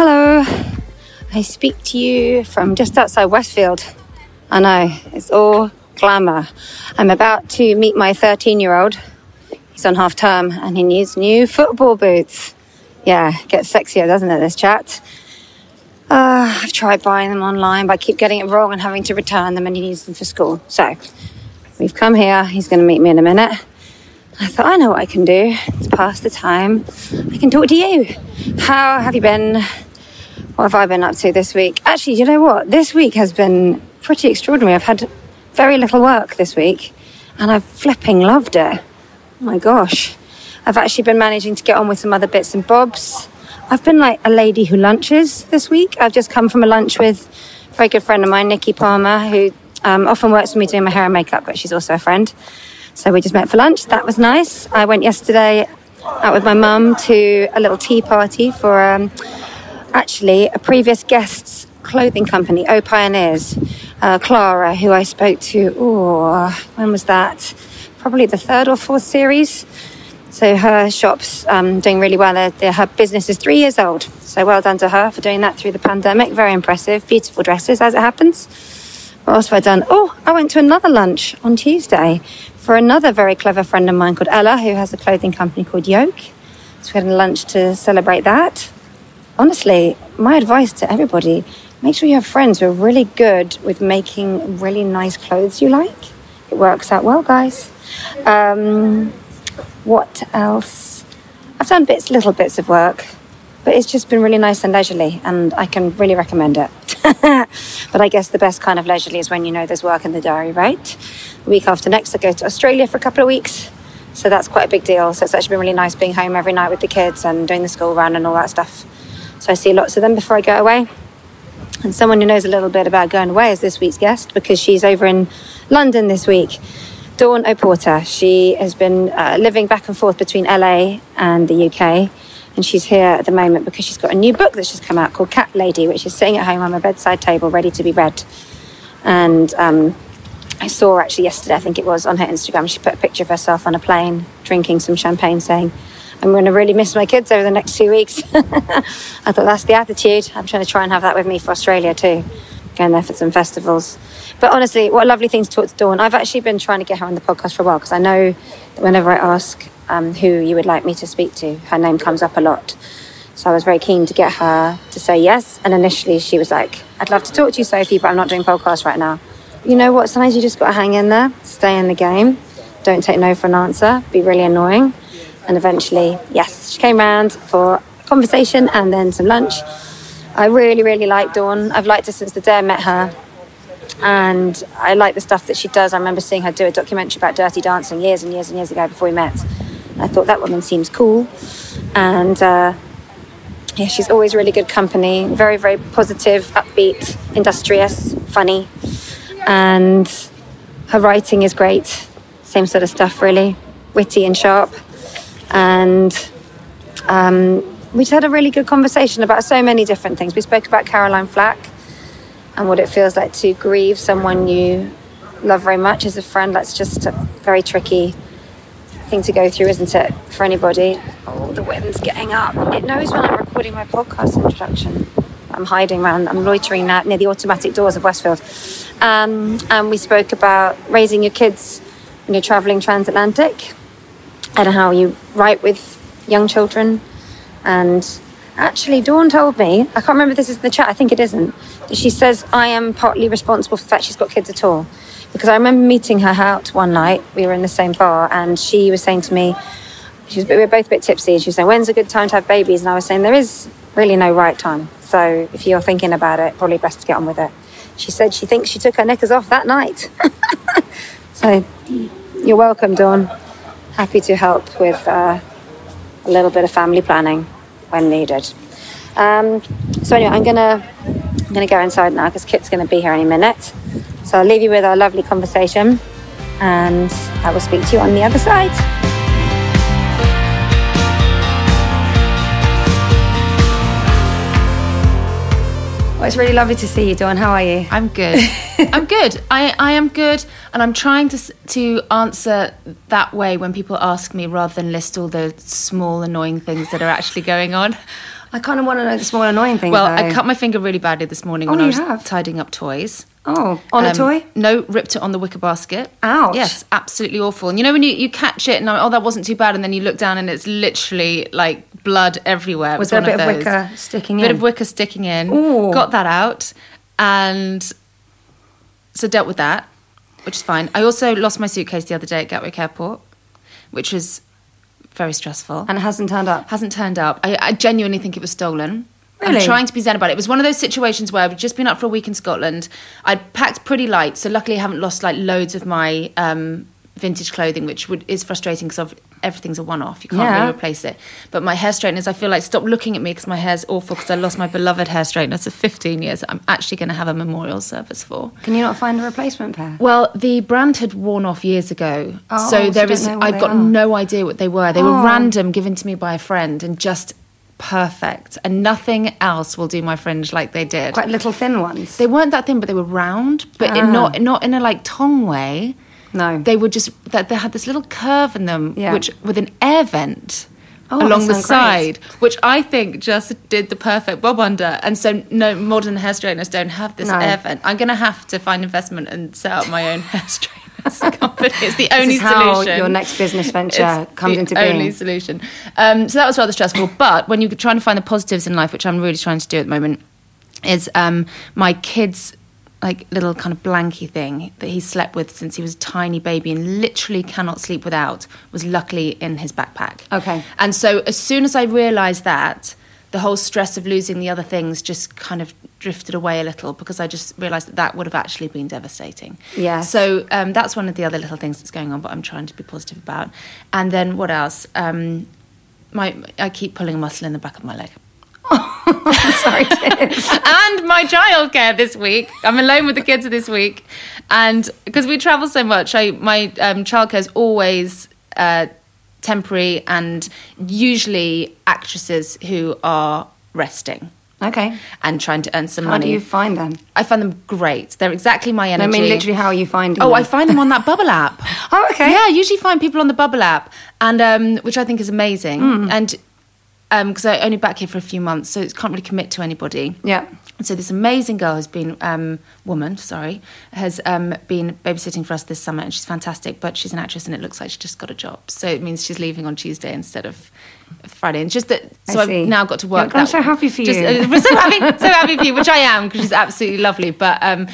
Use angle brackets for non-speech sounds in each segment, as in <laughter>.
Hello, I speak to you from just outside Westfield. I know, it's all glamour. I'm about to meet my 13 year old. He's on half term and he needs new football boots. Yeah, gets sexier, doesn't it, this chat? Uh, I've tried buying them online, but I keep getting it wrong and having to return them, and he needs them for school. So, we've come here. He's going to meet me in a minute. I thought, I know what I can do. It's past the time. I can talk to you. How have you been? What have I been up to this week? Actually, you know what? This week has been pretty extraordinary. I've had very little work this week, and I've flipping loved it. Oh my gosh. I've actually been managing to get on with some other bits and bobs. I've been like a lady who lunches this week. I've just come from a lunch with a very good friend of mine, Nikki Palmer, who um, often works with me doing my hair and makeup, but she's also a friend. So we just met for lunch. That was nice. I went yesterday out with my mum to a little tea party for um, actually a previous guest's clothing company, O Pioneers. Uh, Clara, who I spoke to, oh, when was that? Probably the third or fourth series. So her shop's um, doing really well. Uh, her business is three years old. So well done to her for doing that through the pandemic. Very impressive. Beautiful dresses as it happens. What else have I done? Oh, I went to another lunch on Tuesday for another very clever friend of mine called Ella, who has a clothing company called Yoke. So we had a lunch to celebrate that. Honestly, my advice to everybody make sure you have friends who are really good with making really nice clothes you like. It works out well, guys. Um, what else? I've done bits, little bits of work, but it's just been really nice and leisurely, and I can really recommend it. <laughs> but I guess the best kind of leisurely is when you know there's work in the diary, right? The week after next, I go to Australia for a couple of weeks. So that's quite a big deal. So it's actually been really nice being home every night with the kids and doing the school run and all that stuff. So I see lots of them before I go away. And someone who knows a little bit about going away is this week's guest because she's over in London this week. Dawn O'Porter. She has been uh, living back and forth between LA and the UK. And she's here at the moment because she's got a new book that's just come out called Cat Lady, which is sitting at home on my bedside table ready to be read. And um, I saw actually yesterday, I think it was, on her Instagram. She put a picture of herself on a plane drinking some champagne, saying, I'm going to really miss my kids over the next two weeks. <laughs> I thought that's the attitude. I'm trying to try and have that with me for Australia too, going there for some festivals. But honestly, what a lovely thing to talk to Dawn. I've actually been trying to get her on the podcast for a while because I know that whenever I ask um, who you would like me to speak to, her name comes up a lot. So I was very keen to get her to say yes. And initially she was like, I'd love to talk to you, Sophie, but I'm not doing podcasts right now. you know what? Sometimes you just got to hang in there, stay in the game, don't take no for an answer, be really annoying. And eventually, yes, she came round for conversation and then some lunch. I really, really like Dawn. I've liked her since the day I met her. And I like the stuff that she does. I remember seeing her do a documentary about dirty dancing years and years and years ago before we met. I thought that woman seems cool. And uh, yeah, she's always really good company, very, very positive, upbeat, industrious, funny. And her writing is great. Same sort of stuff, really. Witty and sharp. And um, we just had a really good conversation about so many different things. We spoke about Caroline Flack and what it feels like to grieve someone you love very much as a friend. That's just a very tricky thing to go through, isn't it, for anybody? Oh, the wind's getting up. It knows when I'm recording my podcast introduction. I'm hiding around, I'm loitering now near the automatic doors of Westfield. Um, and we spoke about raising your kids when you're traveling transatlantic and how you write with young children. And actually, Dawn told me, I can't remember if this is in the chat, I think it isn't, that she says I am partly responsible for the fact she's got kids at all. Because I remember meeting her out one night, we were in the same bar, and she was saying to me, she was, we were both a bit tipsy, and she was saying, When's a good time to have babies? And I was saying, There is really no right time. So if you're thinking about it, probably best to get on with it. She said she thinks she took her knickers off that night. <laughs> so you're welcome, Dawn. Happy to help with uh, a little bit of family planning when needed. Um, so anyway, I'm gonna I'm gonna go inside now because Kit's gonna be here any minute. So I'll leave you with our lovely conversation, and I will speak to you on the other side. It's really lovely to see you, Dawn. How are you? <laughs> I'm good. I'm good. I, I am good, and I'm trying to to answer that way when people ask me, rather than list all the small annoying things that are actually going on. I kind of want to know the small annoying things. Well, I cut my finger really badly this morning Oh, when I was have? tidying up toys. Oh, on a Um, toy? No, ripped it on the wicker basket. Ouch. Yes, absolutely awful. And you know when you, you catch it and oh that wasn't too bad, and then you look down and it's literally like blood everywhere. It Was there a bit of those. wicker sticking bit in? of wicker sticking in. Ooh. Got that out, and so dealt with that, which is fine. I also lost my suitcase the other day at Gatwick Airport, which was very stressful And it hasn't turned up. hasn't turned up. I, I genuinely think it was stolen. Really? I'm trying to be zen about it. It was one of those situations where I'd just been up for a week in Scotland. I'd packed pretty light, so luckily I haven't lost like loads of my um, vintage clothing, which would, is frustrating because everything's a one-off. You can't Yeah. really replace it. But my hair straighteners, I feel like stop looking at me because my hair's awful because I lost my beloved hair straighteners for 15 years. I'm actually going to have a memorial service for. Can you not find a replacement pair? Well, the brand had worn off years ago, Oh, so there don't is. know what I've got are. no idea what they were. They Oh. were random, given to me by a friend, and just perfect. And nothing else will do my fringe like they did. Quite little thin ones. They weren't that thin, but they were round, but Ah. in not not in a like tong way. No. they were just that they had this little curve in them, Yeah. which with an air vent. Oh, along the sounds great. side, which I think just did the perfect bob under, and so no modern hair straighteners don't have this No. air vent. I'm going to have to find investment and set up my own <laughs> hair straighteners <laughs> company. It's the only this is how solution. your next business venture It's comes the into only being. solution. Um, so that was rather stressful. But when you're trying to find the positives in life, which I'm really trying to do at the moment, is um, my kids like little kind of blankie thing that he slept with since he was a tiny baby and literally cannot sleep without was luckily in his backpack. Okay. And so as soon as I realised that, the whole stress of losing the other things just kind of drifted away a little because I just realised that that would have actually been devastating. Yeah. So um, that's one of the other little things that's going on, but I'm trying to be positive about. And then what else? Um, my I keep pulling a muscle in the back of my leg. <laughs> <laughs> Sorry, and my childcare this week. I'm alone with the kids this week, and because we travel so much, I, my um, childcare is always uh, temporary, and usually actresses who are resting Okay. and trying to earn some How money. How do you find them? I find them great. They're exactly my energy. I mean, literally, how are you finding Oh, them? I find them on that Bubble app. <laughs> Oh, okay. Yeah, I usually find people on the Bubble app, and um, which I think is amazing. Hmm. And because I only back here for a few months, so it's can't really commit to anybody. Yeah. So this amazing girl has been um, woman, sorry, has um, been babysitting for us this summer, and she's fantastic. But she's an actress, and it looks like she just got a job. So it means she's leaving on Tuesday instead of Friday. And just that. So. I've now got to work. I'm that- so happy for just- you. uh, so happy, so happy for you, which I am because she's absolutely lovely. But um,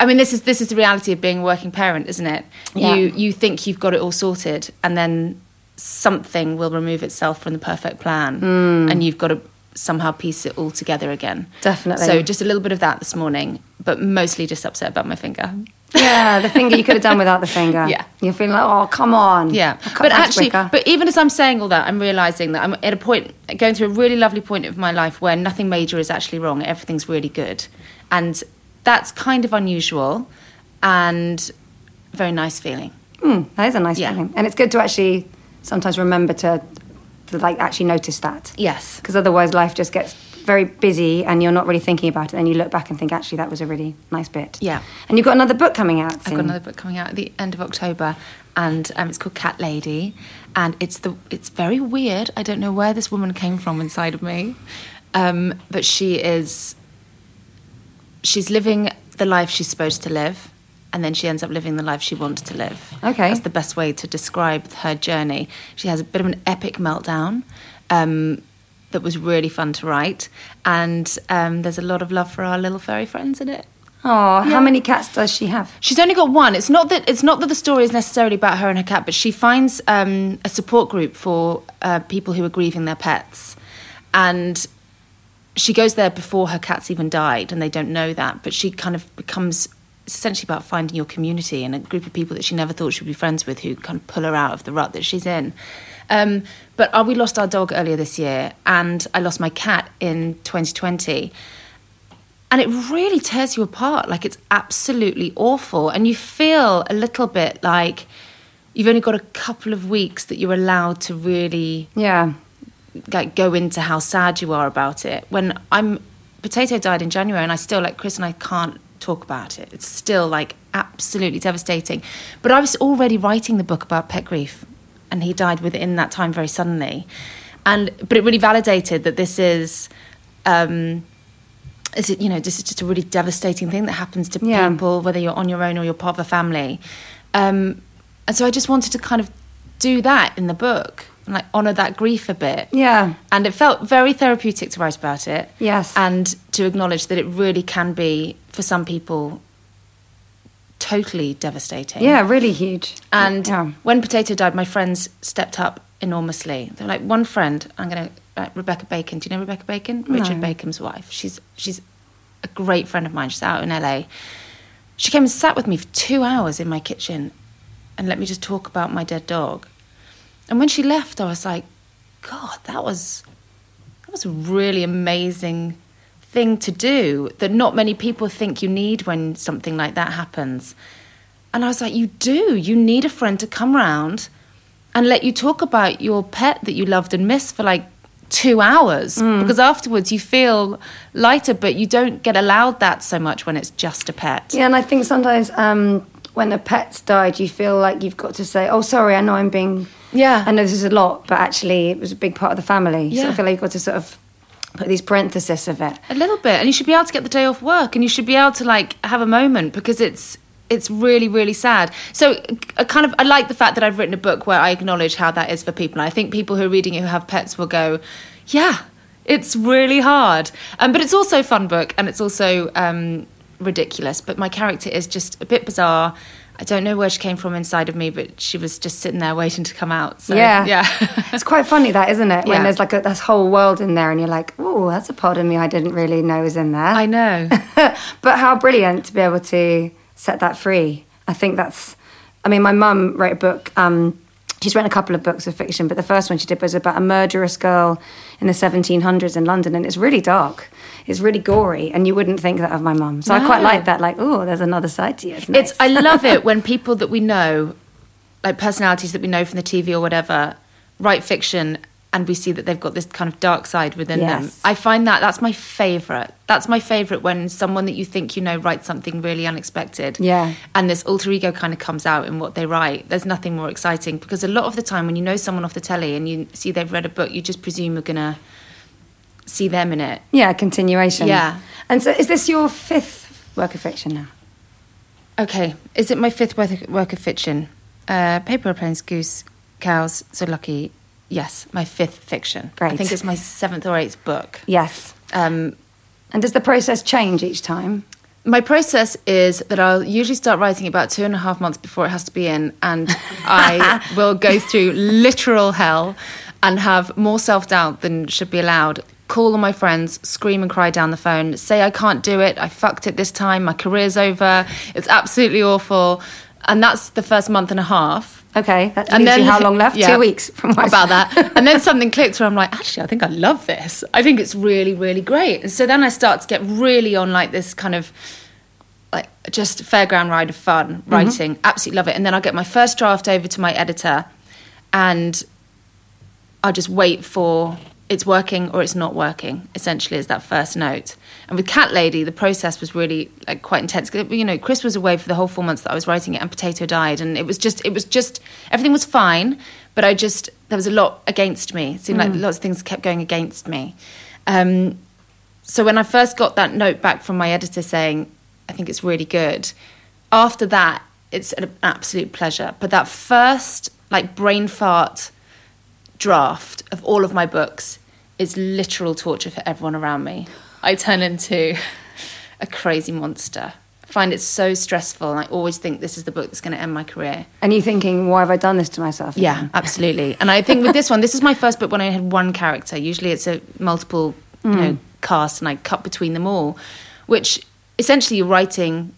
I mean, this is this is the reality of being a working parent, isn't it? Yeah. You you think you've got it all sorted, and then something will remove itself from the perfect plan, Hmm. and you've got to somehow piece it all together again. Definitely. So just a little bit of that this morning, but mostly just upset about my finger. <laughs> Yeah, the finger you could have done without the finger. Yeah. You're feeling like, oh, come on. Yeah, but actually, Rika. but even as I'm saying all that, I'm realizing that I'm at a point, going through a really lovely point of my life where nothing major is actually wrong. Everything's really good, and that's kind of unusual, and very nice feeling. Hmm, that is a nice Yeah. feeling, and it's good to actually sometimes remember to, to like actually notice that. Yes. Because otherwise, life just gets very busy, and you're not really thinking about it. And you look back and think, actually, that was a really nice bit. Yeah. And you've got another book coming out. I've got another book coming out at the end of October, and um, it's called Cat Lady, and it's the it's very weird. I don't know where this woman came from inside of me, um, but she is she's living the life she's supposed to live, and then she ends up living the life she wants to live. Okay. that's the best way to describe her journey. She has a bit of an epic meltdown. Um, that was really fun to write, and um, there's a lot of love for our little furry friends in it. Oh, how many cats does she have? She's only got one. It's not that it's not that the story is necessarily about her and her cat, but she finds um, a support group for uh, people who are grieving their pets, and she goes there before her cats even died, and they don't know that. But she kind of becomes it's essentially about finding your community and a group of people that she never thought she would be friends with, who kind of pull her out of the rut that she's in. Um, but uh, we lost our dog earlier this year, and I lost my cat in 2020 and it really tears you apart like it's absolutely awful and you feel a little bit like you've only got a couple of weeks that you're allowed to really Yeah. like go into how sad you are about it when i'm potato died in january and i still like chris and i can't talk about it. It's still like absolutely devastating. But i was already writing the book about pet grief and he died within that time very suddenly. And but it really validated that this is um is it you know this is just a really devastating thing that happens to Yeah. people whether you're on your own or you're part of a family. Um and so i just wanted to kind of do that in the book and like honor that grief a bit Yeah. and it felt very therapeutic to write about it Yes. and to acknowledge that it really can be for some people totally devastating Yeah, really huge. and yeah. when Potato died, my friends stepped up enormously. They're like, one friend, I'm going to, uh, Rebecca Bacon. Do you know Rebecca Bacon? Richard Bacon's wife. She's, she's a great friend of mine. She's out in LA. She came and sat with me for two hours in my kitchen and let me just talk about my dead dog. And when she left, I was like, God, that was, that was a really amazing thing to do that not many people think you need when something like that happens. And I was like, you do. You need a friend to come round and let you talk about your pet that you loved and missed for like two hours. Because afterwards you feel lighter, but you don't get allowed that so much when it's just a pet. Yeah, and I think sometimes um, when a pet's died, you feel like you've got to say, "Oh, sorry, I know I'm being." Yeah. I know this is a lot, but actually, it was a big part of the family. So I feel like you've got to sort of put these parentheses of it. A little bit, and you should be able to get the day off work, and you should be able to like have a moment because it's it's really really sad. So, I kind of I like the fact that I've written a book where I acknowledge how that is for people. And I think people who are reading it who have pets will go, yeah, it's really hard, um, but it's also a fun book, and it's also um, ridiculous. But my character is just a bit bizarre. I don't know where she came from inside of me, but she was just sitting there waiting to come out. So, yeah, yeah. <laughs> it's quite funny that, isn't it? When Yeah. there's like a, this whole world in there, and you're like, "Oh, that's a part of me I didn't really know was in there." I know. <laughs> but how brilliant to be able to set that free. I think that's. I mean, my mum wrote a book. Um, she's written a couple of books of fiction, but the first one she did was about a murderous girl in the 1700s in London, and it's really dark. It's really gory, and you wouldn't think that of my mum. So I quite like that. Like, oh, there's another side to you. It's, It's. I love it <laughs> when people that we know, like personalities that we know from the TV or whatever, write fiction and we see that they've got this kind of dark side within them. I find that that's my favorite. That's my favorite when someone that you think you know writes something really unexpected. Yeah. And this alter ego kind of comes out in what they write. There's nothing more exciting because a lot of the time when you know someone off the telly and you see they've read a book, you just presume you're going to see them in it. yeah, continuation. Yeah. And so, is this your fifth work of fiction now? Okay, is it my fifth work, work of fiction? Uh, Paper Airplanes, Goose, Cows, So Lucky. Yes, my fifth fiction. I think it's my seventh or eighth book. Yes. Um, And does the process change each time? my process is that I'll usually start writing about two and a half months before it has to be in, and <laughs> I will go through literal hell and have more self doubt than should be allowed. Call all my friends, scream and cry down the phone, say I can't do it, I fucked it this time, my career's over, it's absolutely awful. And that's the first month and a half. Okay, that leaves you how long left? yeah, Two weeks from what about that. And then something clicks where I'm like, actually, I think I love this. I think it's really, really great. And so then I start to get really on like this kind of like just fairground ride of fun mm-hmm. writing. Absolutely love it. And then I'll get my first draft over to my editor and I'll just wait for it's working or it's not working, essentially, is that first note. And with Cat Lady, the process was really like quite intense. You know, Chris was away for the whole four months that I was writing it, and Potato died, and it was just, it was just, everything was fine, but I just, there was a lot against me. It seemed like lots of things kept going against me. Um, so when I first got that note back from my editor saying, I think it's really good, after that, it's an absolute pleasure. But that first, like, brain fart draft of all of my books is literal torture for everyone around me. I turn into a crazy monster. I find it so stressful, and I always think this is the book that's going to end my career. And you thinking, why have I done this to myself? Yeah, absolutely. And I think with this one, this is my first book when I had one character. Usually it's a multiple, you mm. know, cast and I cut between them all, which essentially you're writing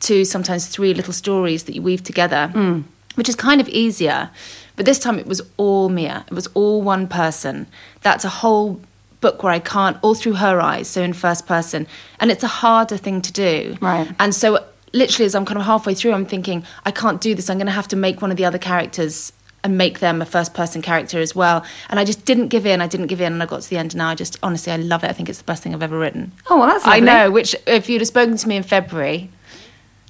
two, sometimes three little stories that you weave together, mm. which is kind of easier. But this time it was all Mia. It was all one person. That's a whole book where I can't, all through her eyes, so in first person. And it's a harder thing to do. Right. And so, literally, as I'm kind of halfway through, I'm thinking, I can't do this. I'm going to have to make one of the other characters and make them a first person character as well. And I just didn't give in. I didn't give in. And I got to the end. And now I just, honestly, I love it. I think it's the best thing I've ever written. Oh, well, that's I know, which, if you'd have spoken to me in February,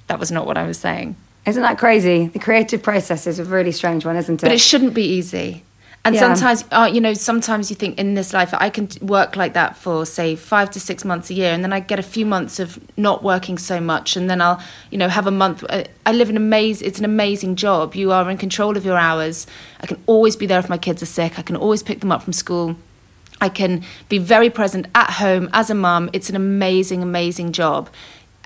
that was not what I was saying. Isn't that crazy? The creative process is a really strange one, isn't it? But it shouldn't be easy. And Yeah. sometimes, uh, you know, sometimes you think in this life, I can work like that for, say, five to six months a year. And then I get a few months of not working so much. And then I'll, you know, have a month. uh, I live an amazing, it's an amazing job. You are in control of your hours. I can always be there if my kids are sick. I can always pick them up from school. I can be very present at home as a mum. It's an amazing, amazing job.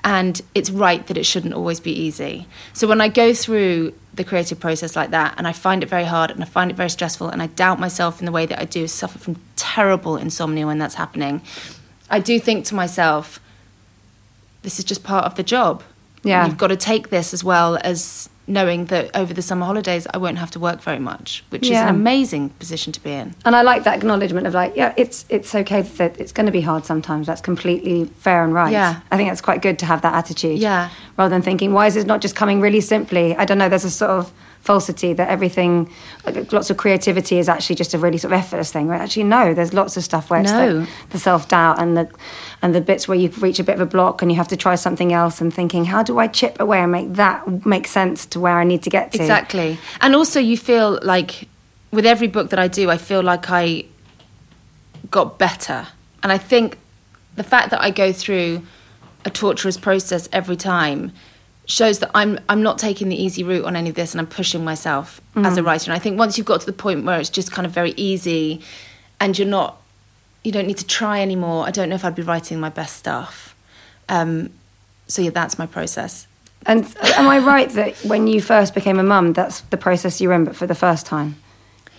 And it's right that it shouldn't always be easy. So when I go through the creative process like that, and I find it very hard and I find it very stressful, and I doubt myself in the way that I do, suffer from terrible insomnia when that's happening, I do think to myself, this is just part of the job. Yeah. You've got to take this as well as knowing that over the summer holidays I won't have to work very much, which is an amazing position to be in. And I like that acknowledgement of like, yeah, it's it's okay that it's going to be hard sometimes. That's completely fair and right. Yeah. I think that's quite good to have that attitude. Yeah. Rather than thinking, why is it not just coming really simply? I don't know. There's a sort of falsity that everything, lots of creativity is actually just a really sort of effortless thing. Where actually, no, there's lots of stuff where it's No. the self doubt and the and the bits where you reach a bit of a block and you have to try something else and thinking, how do I chip away and make that make sense to where I need to get to? Exactly. And also, you feel like with every book that I do, I feel like I got better. And I think the fact that I go through a torturous process every time shows that I'm I'm not taking the easy route on any of this and I'm pushing myself as a writer. And I think once you've got to the point where it's just kind of very easy and you're not you don't need to try anymore, I don't know if I'd be writing my best stuff. Um, so yeah, that's my process. And am I right that when you first became a mum, that's the process you were in, but for the first time?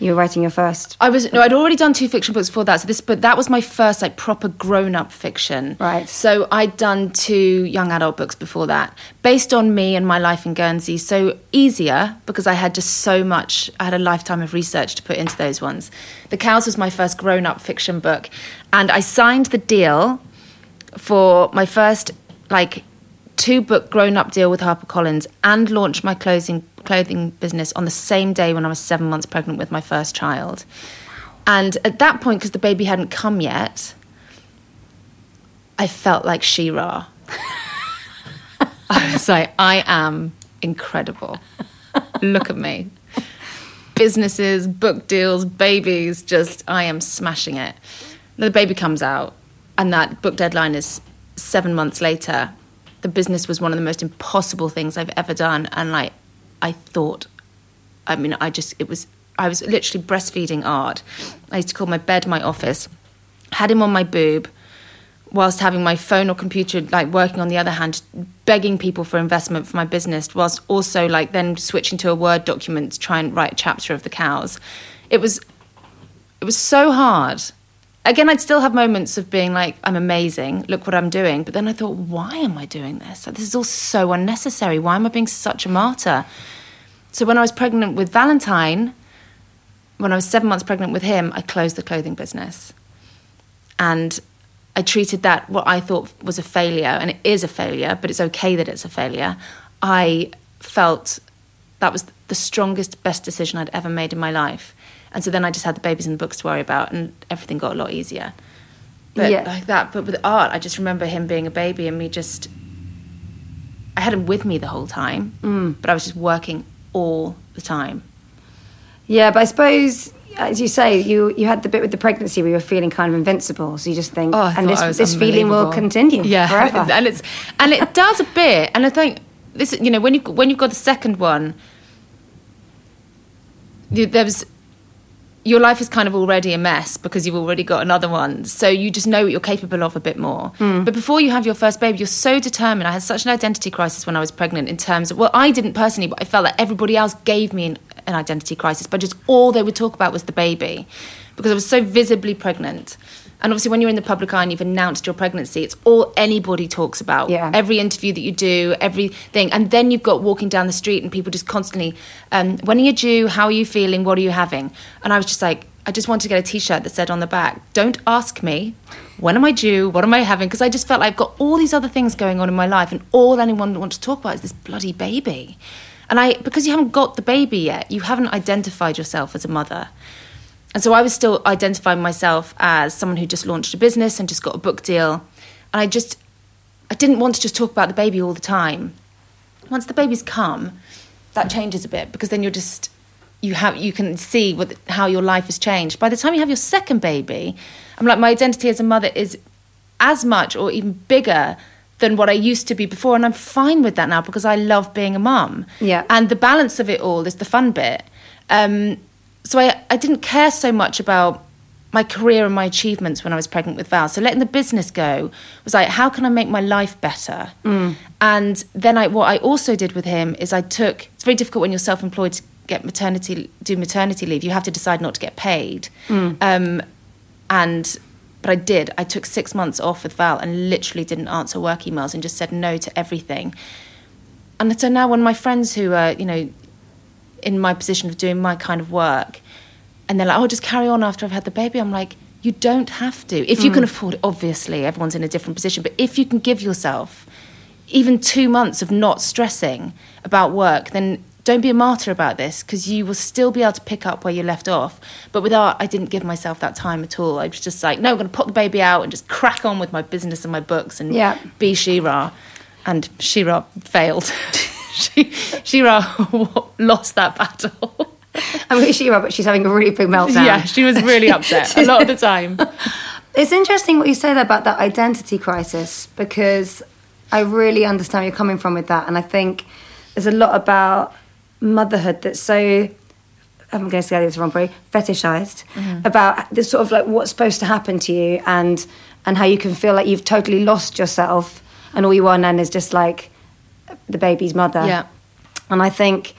You were writing your first. I was no, I'd already done two fiction books before that. So this, but that was my first like proper grown-up fiction. Right. So I'd done two young adult books before that, based on me and my life in Guernsey. So easier because I had just so much. I had a lifetime of research to put into those ones. The Cows was my first grown-up fiction book, and I signed the deal for my first like two book grown up deal with HarperCollins and launched my clothing clothing business on the same day when I was seven months pregnant with my first child. And at that point, because the baby hadn't come yet, I felt like She-Ra. I was like, I am incredible. Look at me. Businesses, book deals, babies, just I am smashing it. The baby comes out, and that book deadline is seven months later. The business was one of the most impossible things I've ever done, and like I thought, I mean, I just it was I was literally breastfeeding Art. I used to call my bed my office. Had him on my boob, whilst having my phone or computer like working on the other hand begging people for investment for my business whilst also like then switching to a word document to try and write a chapter of the cows it was it was so hard again i'd still have moments of being like i'm amazing look what i'm doing but then i thought why am i doing this this is all so unnecessary why am i being such a martyr so when i was pregnant with valentine when i was seven months pregnant with him i closed the clothing business and I treated that what I thought was a failure, and it is a failure, but it's okay that it's a failure. I felt that was the strongest, best decision I'd ever made in my life. And so then I just had the babies and the books to worry about, and everything got a lot easier. But Yeah. like that, but with Art, I just remember him being a baby and me just. I had him with me the whole time, Mm. but I was just working all the time. Yeah, but I suppose, as you say, you you had the bit with the pregnancy where you were feeling kind of invincible. So you just think, Oh, and this this feeling will continue yeah, <laughs> forever. and it's and it does a bit. And I think this, you know, when you when you've got the second one, there was your life is kind of already a mess because you've already got another one. So you just know what you're capable of a bit more. Hmm. But before you have your first baby, you're so determined. I had such an identity crisis when I was pregnant in terms of, well, I didn't personally, but I felt like everybody else gave me an, an identity crisis. But just all they would talk about was the baby because I was so visibly pregnant. And obviously, when you're in the public eye and you've announced your pregnancy, it's all anybody talks about. Yeah. Every interview that you do, everything. And then you've got walking down the street and people just constantly, um, when are you due? How are you feeling? What are you having? And I was just like, I just wanted to get a t shirt that said on the back, don't ask me, when am I due? What am I having? Because I just felt like I've got all these other things going on in my life and all anyone wants to talk about is this bloody baby. And I, because you haven't got the baby yet, you haven't identified yourself as a mother. And so I was still identifying myself as someone who just launched a business and just got a book deal. And I just, I didn't want to just talk about the baby all the time. Once the baby's come, that changes a bit because then you're just, you have, you can see what, how your life has changed. By the time you have your second baby, I'm like, my identity as a mother is as much or even bigger than what I used to be before. And I'm fine with that now because I love being a mum. Yeah. And the balance of it all is the fun bit. Um, so I, I didn't care so much about my career and my achievements when I was pregnant with Val. So letting the business go was like, how can I make my life better? And then I, what I also did with him is I took. It's very difficult when you're self-employed to get maternity, do maternity leave. You have to decide not to get paid. Um, and but I did. I took six months off with Val and literally didn't answer work emails and just said no to everything. And so now when my friends who are, you know, in my position of doing my kind of work, and they're like, "Oh, just carry on after I've had the baby," I'm like, "You don't have to. If you can mm. afford it, obviously, everyone's in a different position. But if you can give yourself even two months of not stressing about work, then don't be a martyr about this because you will still be able to pick up where you left off. But with Art, I didn't give myself that time at all. I was just like, no, I'm going to pop the baby out and just crack on with my business and my books and Yeah. be She-Ra. And She-Ra failed. <laughs> she, She-Ra <laughs> lost that battle. I'm with She-Ra, but she's having a really big meltdown. yeah, she was really upset a lot of the time. <laughs> It's interesting what you say there about that identity crisis because I really understand where you're coming from with that. And I think there's a lot about motherhood that's so, I'm going to say this wrong, probably, fetishized mm-hmm. about this sort of like what's supposed to happen to you and, and how you can feel like you've totally lost yourself and all you are then is just like the baby's mother. Yeah. And I think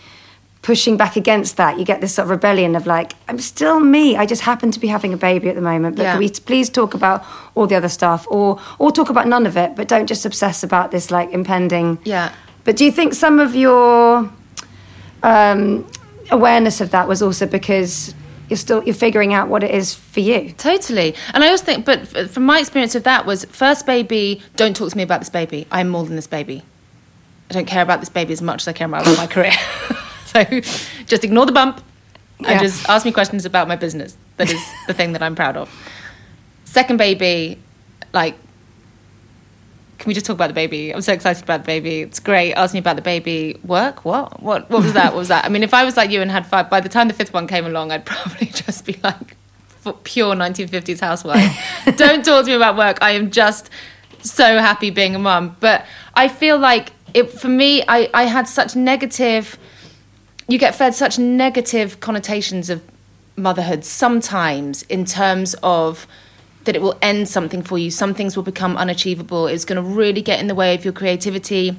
pushing back against that, you get this sort of rebellion of like, I'm still me. I just happen to be having a baby at the moment. But Yeah. can we please talk about all the other stuff or or talk about none of it, but don't just obsess about this like impending. Yeah. But do you think some of your um, awareness of that was also because you're still you're figuring out what it is for you? Totally. And I also think, but from my experience of that was first baby, don't talk to me about this baby. I'm more than this baby. I don't care about this baby as much as I care about my career. <laughs> so just ignore the bump Yeah. and just ask me questions about my business. That is the thing that I'm proud of. Second baby, like, can we just talk about the baby? I'm so excited about the baby. It's great. Ask me about the baby. Work? What? What? What was that? What was that? I mean, if I was like you and had five, by the time the fifth one came along, I'd <laughs> probably just be like pure 1950s housewife. <laughs> Don't talk to me about work. I am just so happy being a mum. But I feel like it for me. I I had such negative. You get fed such negative connotations of motherhood sometimes in terms of that it will end something for you. Some things will become unachievable. It's going to really get in the way of your creativity.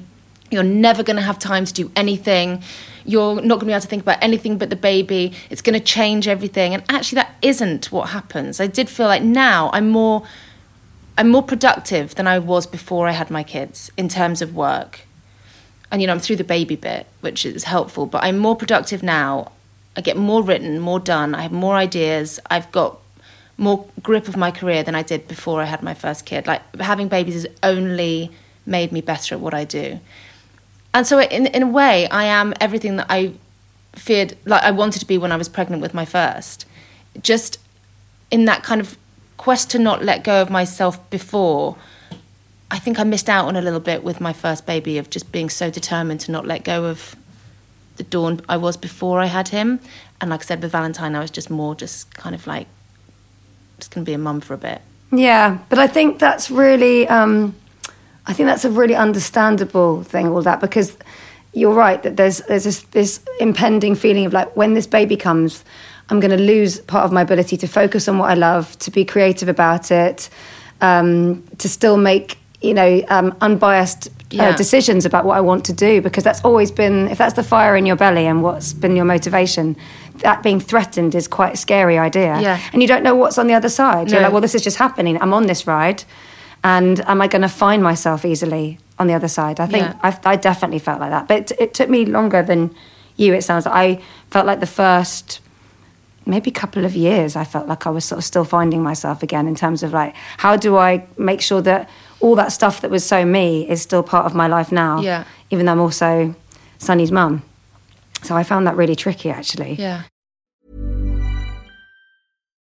You're never going to have time to do anything. You're not going to be able to think about anything but the baby. It's going to change everything. And actually, that isn't what happens. I did feel like now I'm more, I'm more productive than I was before I had my kids in terms of work. And you know, I'm through the baby bit, which is helpful. But I'm more productive now. I get more written, more done. I have more ideas. I've got more grip of my career than I did before I had my first kid. Like having babies has only made me better at what I do. And so in in a way I am everything that I feared like I wanted to be when I was pregnant with my first. Just in that kind of quest to not let go of myself before I think I missed out on a little bit with my first baby of just being so determined to not let go of the dawn I was before I had him. And like I said with Valentine, I was just more just kind of like just going to be a mum for a bit. Yeah, but I think that's really, um, I think that's a really understandable thing, all that, because you're right that there's there's this, this impending feeling of like when this baby comes, I'm going to lose part of my ability to focus on what I love, to be creative about it, um, to still make you know um, unbiased Yeah. uh, decisions about what I want to do, because that's always been if that's the fire in your belly and what's been your motivation. That being threatened is quite a scary idea, Yeah. and you don't know what's on the other side. You're like, well, this is just happening. I'm on this ride, and am I going to find myself easily on the other side? I think Yeah. I've, I definitely felt like that, but it, it took me longer than you. It sounds like I felt like the first maybe a couple of years. I felt like I was sort of still finding myself again in terms of like, how do I make sure that all that stuff that was so me is still part of my life now? Yeah. even though I'm also Sunny's mum. So I found that really tricky, actually. Yeah.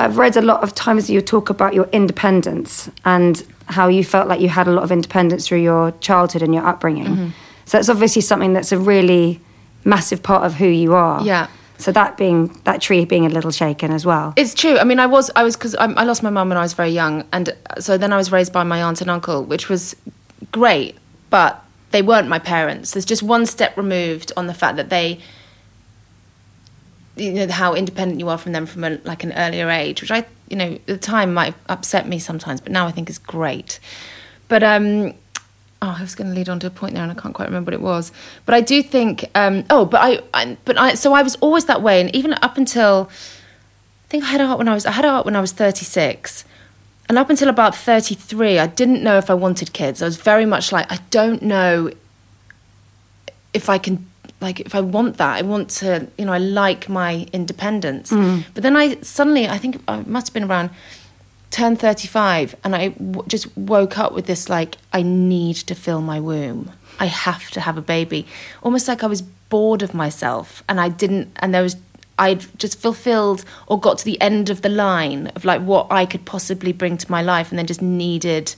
I've read a lot of times you talk about your independence and how you felt like you had a lot of independence through your childhood and your upbringing. Mm-hmm. So it's obviously something that's a really massive part of who you are. Yeah. So that being that tree being a little shaken as well. It's true. I mean, I was, I was, because I, I lost my mum when I was very young, and so then I was raised by my aunt and uncle, which was great, but they weren't my parents. There's just one step removed on the fact that they, you know, how independent you are from them from a, like an earlier age, which I, you know, at the time might upset me sometimes, but now I think is great. But um, oh, I was going to lead on to a point there, and I can't quite remember what it was. But I do think, um, oh, but I, I, but I, so I was always that way, and even up until, I think I had Art when I was, I had Art when I was thirty six, and up until about thirty three, I didn't know if I wanted kids. I was very much like, I don't know if I can like if I want that, I want to, you know, I like my independence. Mm. But then I suddenly, I think I must have been around turn 35 and I w- just woke up with this like I need to fill my womb. I have to have a baby. Almost like I was bored of myself and I didn't and there was I'd just fulfilled or got to the end of the line of like what I could possibly bring to my life and then just needed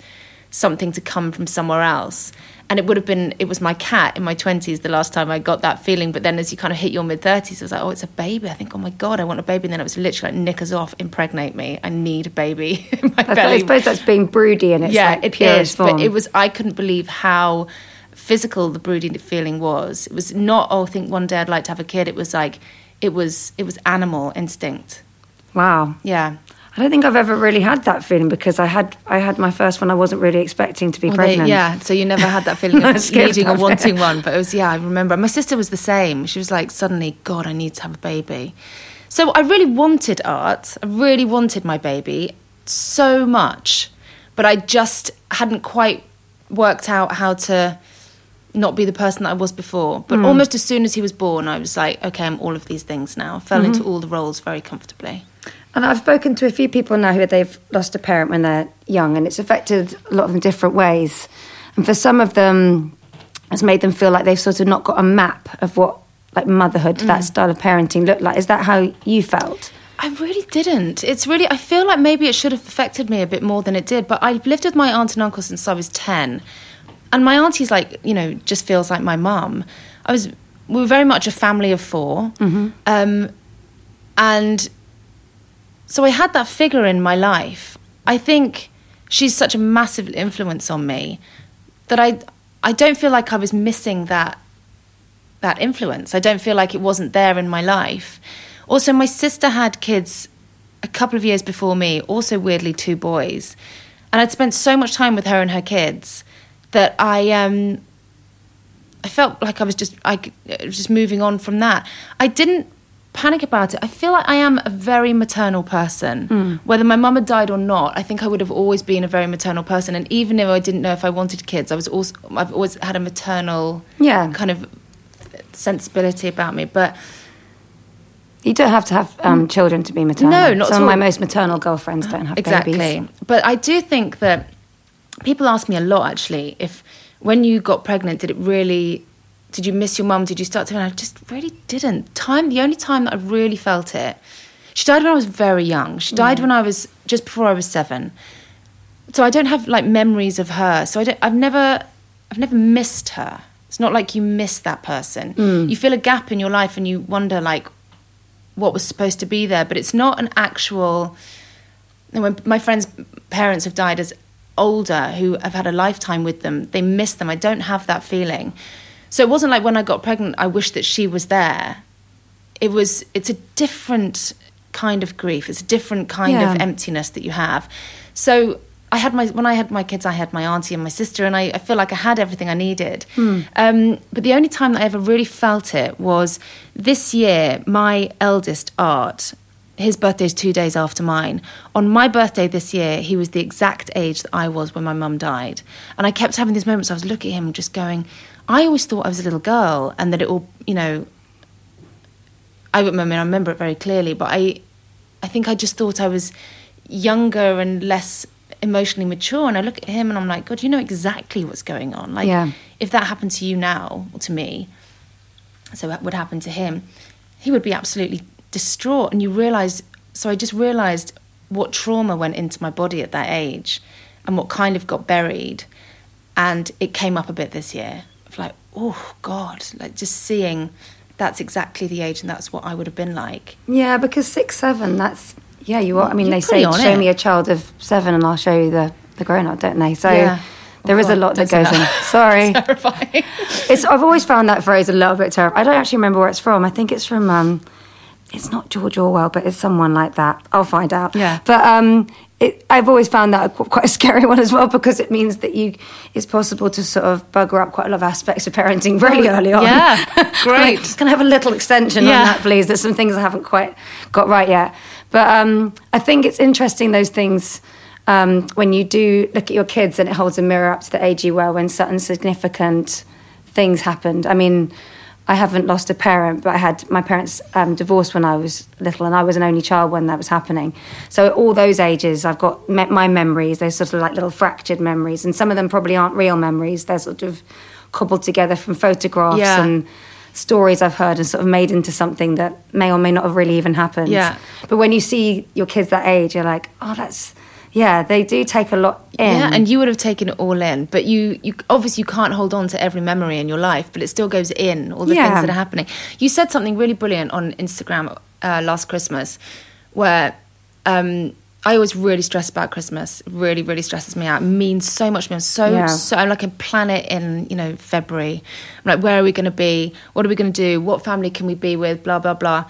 something to come from somewhere else. And it would have been, it was my cat in my 20s the last time I got that feeling. But then as you kind of hit your mid 30s, it was like, oh, it's a baby. I think, oh my God, I want a baby. And then it was literally like, knickers off, impregnate me. I need a baby <laughs> in my I, belly. I suppose that's being broody in its yeah, like, it is. form. But it was, I couldn't believe how physical the brooding feeling was. It was not, oh, I think one day I'd like to have a kid. It was like, it was, it was animal instinct. wow. Yeah. I don't think I've ever really had that feeling because I had I had my first one. I wasn't really expecting to be Well, they- pregnant. yeah, so you never had that feeling <laughs> of needing or it. wanting one. But it was, yeah, I remember. My sister was the same. She was like, suddenly, God, I need to have a baby. So I really wanted art. I really wanted my baby so much. But I just hadn't quite worked out how to not be the person that I was before. But hmm. almost as soon as he was born, I was like, okay, I'm all of these things now. I fell mm-hmm. into all the roles very comfortably. And I've spoken to a few people now who they've lost a parent when they're young, and it's affected a lot of them different ways. And for some of them, it's made them feel like they've sort of not got a map of what like motherhood, Mm. that style of parenting looked like. Is that how you felt? I really didn't. It's really, I feel like maybe it should have affected me a bit more than it did. But I've lived with my aunt and uncle since I was 10. And my auntie's like, you know, just feels like my mum. I was, we were very much a family of 4 Um, and so I had that figure in my life. I think she's such a massive influence on me that I, I don't feel like I was missing that that influence. I don't feel like it wasn't there in my life. Also, my sister had kids a couple of years before me, also weirdly two boys. And I'd spent so much time with her and her kids that I um I felt like I was just I uh, just moving on from that. I didn't panic about it. I feel like I am a very maternal person. Whether my mum had died or not, I think I would have always been a very maternal person. And even if I didn't know if I wanted kids, I was also I've always had a maternal Yeah. kind of sensibility about me. But You don't have to have um, children to be maternal. No, not Some of my most maternal girlfriends don't have exactly. babies. But I do think that people ask me a lot actually if when you got pregnant, did it really? Did you miss your mum? Did you start to? And I just really didn't. Time. The only time that I really felt it. She died when I was very young. She died mm. when I was just before I was seven. So I don't have like memories of her. So I don't. I've never. I've never missed her. It's not like you miss that person. Mm. You feel a gap in your life and you wonder like what was supposed to be there, but it's not an actual. When my friends' parents have died as older, who have had a lifetime with them, they miss them. I don't have that feeling. So it wasn't like when I got pregnant, I wished that she was there. It was. It's a different kind of grief. It's a different kind Yeah. of emptiness that you have. So I had my when I had my kids, I had my auntie and my sister, and I, I feel like I had everything I needed. Um, but the only time that I ever really felt it was this year. My eldest Art, his birthday is two days after mine. On my birthday this year, he was the exact age that I was when my mum died, and I kept having these moments. I was looking at him, just going. I always thought I was a little girl, and that it all, you know, I remember, I remember it very clearly, but I, I think I just thought I was younger and less emotionally mature. And I look at him and I'm like, God, you know exactly what's going on. Like, Yeah. if that happened to you now, or to me, so that would happen to him, he would be absolutely distraught. And you realize, so I just realized what trauma went into my body at that age and what kind of got buried. And it came up a bit this year like, oh God, like just seeing that's exactly the age and that's what I would have been like. Yeah, because six, seven, that's, yeah, you are. I mean, You're they say, show it. me a child of seven and I'll show you the, the grown up, don't they? So Yeah. there Oh, is a lot that goes in. <laughs> Sorry. Terrifying. It's, I've always found that phrase a little bit terrible. I don't actually remember where it's from. I think it's from, um, it's not George Orwell, but it's someone like that. I'll find out. Yeah. But um, it, I've always found that a, quite a scary <laughs> one as well because it means that you it's possible to sort of bugger up quite a lot of aspects of parenting <laughs> really early on. yeah, <laughs> great. Like, Can I have a little extension Yeah. on that, please? There's some things I haven't quite got right yet. But um, I think it's interesting those things um, when you do look at your kids and it holds a mirror up to the age you were when certain significant things happened. I mean, I haven't lost a parent, but I had my parents um, divorced when I was little, and I was an only child when that was happening. So at all those ages, I've got me- my memories. They're sort of like little fractured memories, and some of them probably aren't real memories. They're sort of cobbled together from photographs Yeah. and stories I've heard and sort of made into something that may or may not have really even happened. Yeah. But when you see your kids that age, you're like, oh, that's yeah, they do take a lot in. Yeah, and you would have taken it all in, but you, you obviously you can't hold on to every memory in your life, but it still goes in all the Yeah. things that are happening. You said something really brilliant on Instagram uh, last Christmas, where um, I always really stress about Christmas. Really, really stresses me out. It means so much. to me. I'm so, Yeah. so I'm like a planet in you know February. I'm like, where are we going to be? What are we going to do? What family can we be with? Blah blah blah.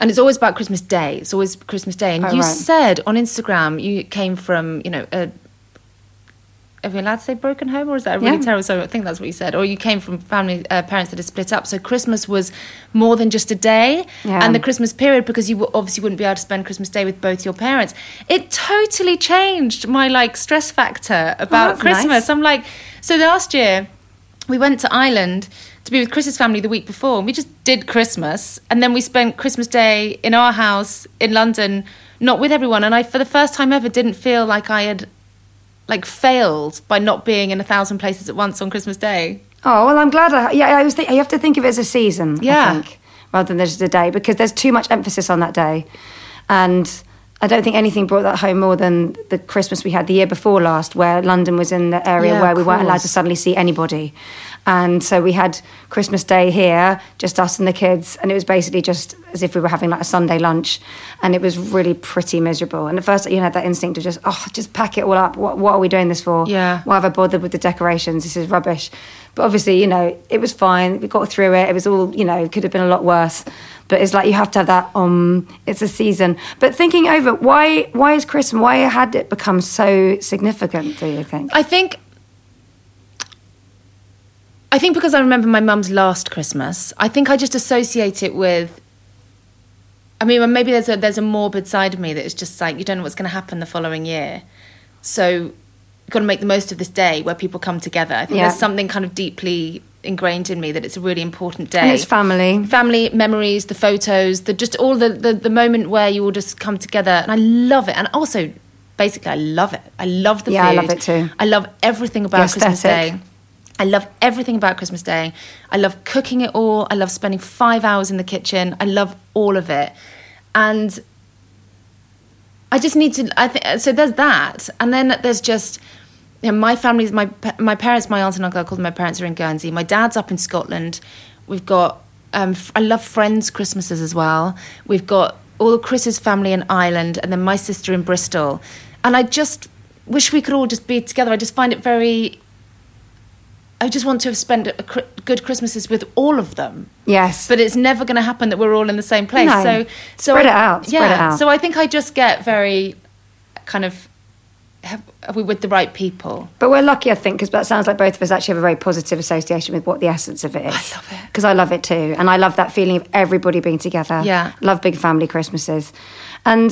And it's always about Christmas Day. It's always Christmas Day. And Oh, you right. said on Instagram you came from you know a are we allowed to say broken home or is that a really Yeah. terrible so i think that's what you said or you came from family uh, parents that had split up so christmas was more than just a day Yeah. and the christmas period because you obviously wouldn't be able to spend christmas day with both your parents it totally changed my like stress factor about Oh, christmas nice. i'm like so last year we went to ireland to be with chris's family the week before and we just did christmas and then we spent christmas day in our house in london not with everyone and i for the first time ever didn't feel like i had like failed by not being in a thousand places at once on Christmas Day. Oh well, I'm glad. I, yeah, I was. Think, you have to think of it as a season. Yeah. I think, rather than just a day, because there's too much emphasis on that day, and I don't think anything brought that home more than the Christmas we had the year before last, where London was in the area Yeah, where we weren't allowed to suddenly see anybody, and so we had Christmas Day here, just us and the kids, and it was basically just as if we were having like a Sunday lunch, and it was really pretty miserable. And at first, you had that instinct of just oh, just pack it all up. What what are we doing this for? Yeah. Why have I bothered with the decorations? This is rubbish. But obviously, you know, it was fine. We got through it. It was all, you know, it could have been a lot worse. But it's like you have to have that. Um, it's a season. But thinking over, why, why is Christmas? Why had it become so significant? Do you think? I think. I think because I remember my mum's last Christmas, I think I just associate it with. I mean, maybe there's a there's a morbid side of me that is just like you don't know what's going to happen the following year, so you've got to make the most of this day where people come together. I think Yeah. there's something kind of deeply ingrained in me that it's a really important day. And it's family. family memories, the photos, the just all the, the the moment where you all just come together, and I love it. And also, basically, I love it. I love the Yeah, I love it too. I love everything about Christmas. Day. I love everything about Christmas Day. I love cooking it all. I love spending five hours in the kitchen. I love all of it, and I just need to. I think so. There's that, and then there's just you know, my family's my my parents, my aunt and uncle. I call them my parents are in Guernsey. My dad's up in Scotland. We've got. Um, I love friends' Christmases as well. We've got all Chris's family in Ireland, and then my sister in Bristol. And I just wish we could all just be together. I just find it very. I just want to have spent a, cri- good Christmases with all of them. Yes. But it's never going to happen that we're all in the same place. No. So, so Spread I- it out, spread yeah. it out. So I think I just get very kind of have, are we with the right people? But we're lucky, I think, because that sounds like both of us actually have a very positive association with what the essence of it is. I love it. Because I love it too. And I love that feeling of everybody being together. Yeah. Love big family Christmases. And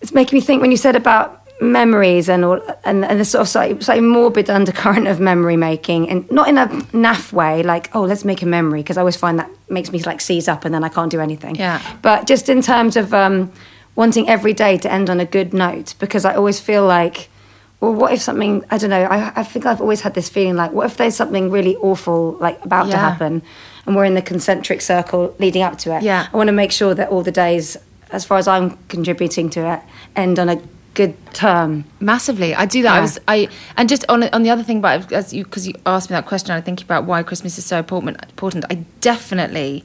it's making me think when you said about memories and all, and, and the sort of slightly, slightly morbid undercurrent of memory making, and not in a naff way, like, oh, let's make a memory, because I always find that makes me like seize up and then I can't do anything. Yeah. But just in terms of um, wanting every day to end on a good note, because I always feel like, well, what if something, I don't know, I, I think I've always had this feeling like, what if there's something really awful like about to happen and we're in the concentric circle leading up to it? Yeah. I want to make sure that all the days, as far as I'm contributing to it, end on a good term. Massively, I do that. I was I and just on on the other thing about as you because you asked me that question, I think about why Christmas is so important. Important. I definitely.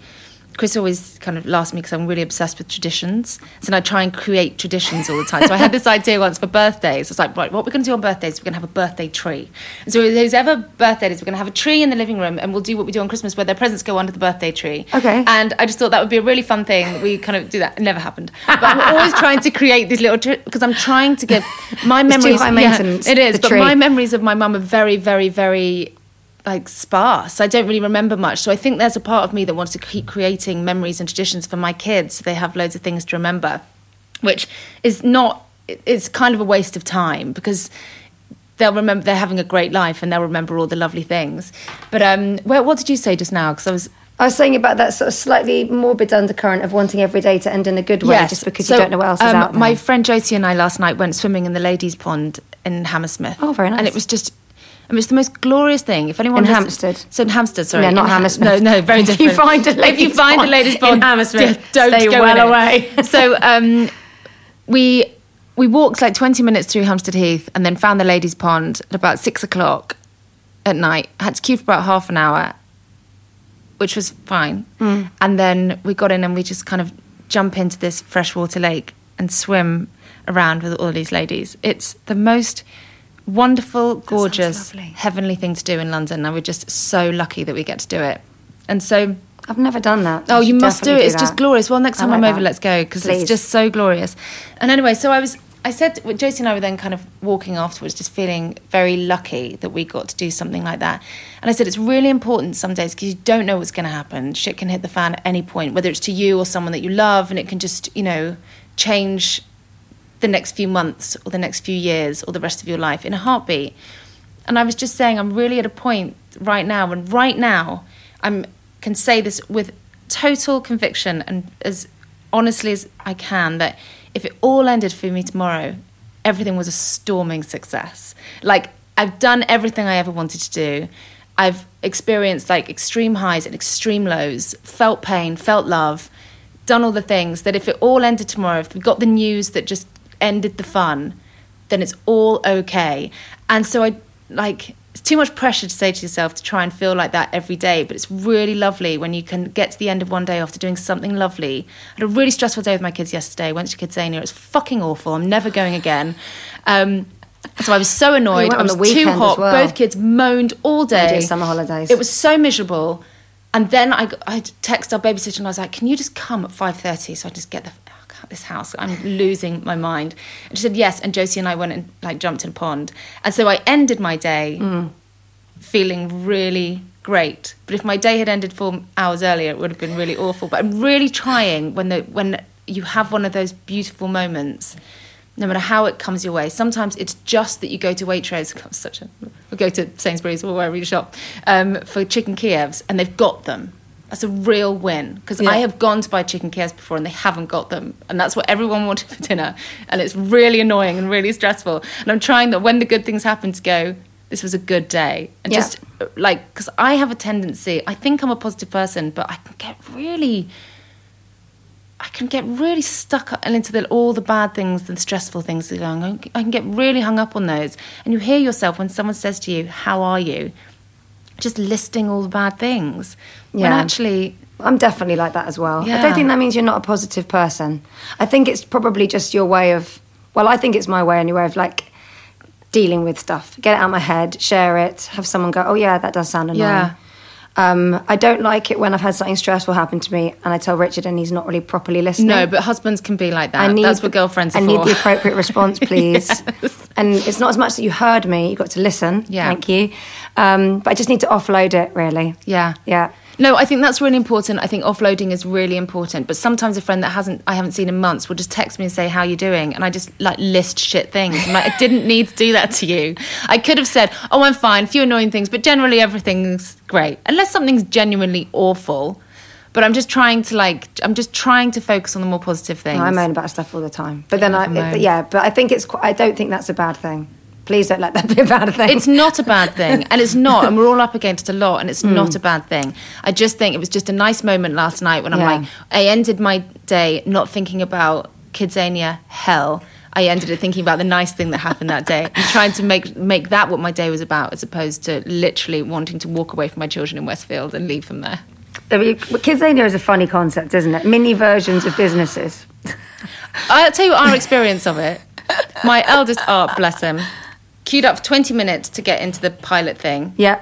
Chris always kind of laughs me because I'm really obsessed with traditions. So I try and create traditions all the time. So I had this <laughs> idea once for birthdays. It's like, right, what we're going to do on birthdays, we're going to have a birthday tree. And so who's ever birthday is, we're going to have a tree in the living room and we'll do what we do on Christmas where their presents go under the birthday tree. Okay. And I just thought that would be a really fun thing. We kind of do that. It never happened. But I'm always <laughs> trying to create these little, because I'm trying to give my It's too memories. high yeah, it is, but tree. my memories of my mum are very, very, very like sparse. I don't really remember much. So I think there's a part of me that wants to keep creating memories and traditions for my kids so they have loads of things to remember, which is not, it's kind of a waste of time because they'll remember they're having a great life and they'll remember all the lovely things. But um, where, what did you say just now? Because I was. I was saying about that sort of slightly morbid undercurrent of wanting every day to end in a good way, just because So, you don't know what else is um, out there. My friend Josie and I last night went swimming in the ladies' pond in Hammersmith. Oh, very nice. And it was just. I mean, it's the most glorious thing. If anyone In Hampstead? so in Hampstead, sorry, Yeah, not Ha- Hammersmith. No, no, <laughs> very If different. you find a if you find a pond ladies' in pond Hammersmith, d- <laughs> don't stay go well away. <laughs> so um, we we walked like twenty minutes through Hampstead Heath and then found the ladies' pond at about six o'clock at night. Had to queue for about half an hour, which was fine. Mm. And then we got in and we just kind of jump into this freshwater lake and swim around with all these ladies. It's the most wonderful, gorgeous, heavenly thing to do in London. And we're just so lucky that we get to do it. And so, I've never done that. oh, you must do it. It's just glorious. Well, next I time like I'm over, that. let's go because it's just so glorious. And anyway, so I was. I said, Josie and I were then kind of walking afterwards, just feeling very lucky that we got to do something like that. And I said, it's really important some days because you don't know what's going to happen. Shit can hit the fan at any point, whether it's to you or someone that you love, and it can just, you know, change the next few months or the next few years or the rest of your life in a heartbeat. And I was just saying, I'm really at a point right now, and right now, I can say this with total conviction and as honestly as I can that if it all ended for me tomorrow, everything was a storming success. Like, I've done everything I ever wanted to do. I've experienced like extreme highs and extreme lows, felt pain, felt love, done all the things that if it all ended tomorrow, if we got the news that just ended the fun, then it's all okay. And so I like it's too much pressure to say to yourself to try and feel like that every day, but it's really lovely when you can get to the end of one day after doing something lovely. I had a really stressful day with my kids yesterday. Went to KidZania. It was fucking awful. I'm never going again. Um, so I was so annoyed. went I on was the weekend too hot. well. Both kids moaned all day. summer holidays. It was so miserable. And then I, I texted our babysitter and I was like, "Can you just come at five thirty so I just get the fuck out of this house? I'm losing my mind." And she said yes. And Josie and I went and like jumped in a pond. And so I ended my day feeling really great. But if my day had ended four hours earlier, it would have been really awful. But I'm really trying when the when you have one of those beautiful moments. No matter how it comes your way, sometimes it's just that you go to Waitrose, God, <laughs> such a, or go to Sainsbury's or wherever you shop um, for chicken Kievs, and they've got them. That's a real win because I have gone to buy chicken Kievs before and they haven't got them, and that's what everyone wanted for dinner, and it's really annoying and really stressful. And I'm trying that when the good things happen to go, this was a good day, and Yeah. just like because I have a tendency, I think I'm a positive person, but I can get really. I can get really stuck up into the, all the bad things, and stressful things that are going. I can get really hung up on those. And you hear yourself when someone says to you, How are you? Just listing all the bad things. When Yeah. actually, I'm definitely like that as well. I don't think that means you're not a positive person. I think it's probably just your way of, well, I think it's my way anyway of like dealing with stuff. Get it out of my head, share it, have someone go, oh yeah, that does sound annoying. Yeah. Um, I don't like it when I've had something stressful happen to me and I tell Richard and he's not really properly listening. no, but husbands can be like that. I need That's what girlfriends are I for. need the appropriate response, <laughs> please. And it's not as much that you heard me; you got to listen. Yeah. Thank you. Um, but I just need to offload it, really. Yeah. Yeah. No, I think that's really important. I think offloading is really important. But sometimes a friend that hasn't I haven't seen in months will just text me and say, How you doing? And I just like list shit things. I'm like, I didn't <laughs> need to do that to you. I could have said, Oh, I'm fine, a few annoying things, but generally everything's great. Unless something's genuinely awful. But I'm just trying to like I'm just trying to focus on the more positive things. I moan about stuff all the time, but then Yeah, I, I it, yeah, but I think it's. qu- I don't think that's a bad thing. Please don't let that be a bad thing. It's not a bad thing, and it's not, and we're all up against a lot, and it's mm. not a bad thing. I just think it was just a nice moment last night when I'm Yeah. like, I ended my day not thinking about KidZania hell. I ended it thinking about the nice thing that happened that day, and trying to make make that what my day was about, as opposed to literally wanting to walk away from my children in Westfield and leave them there. I mean, KidZania is a funny concept, isn't it? Mini versions of businesses. I'll tell you our experience of it. My eldest Art, bless him, queued up for 20 minutes to get into the pilot thing. Yeah.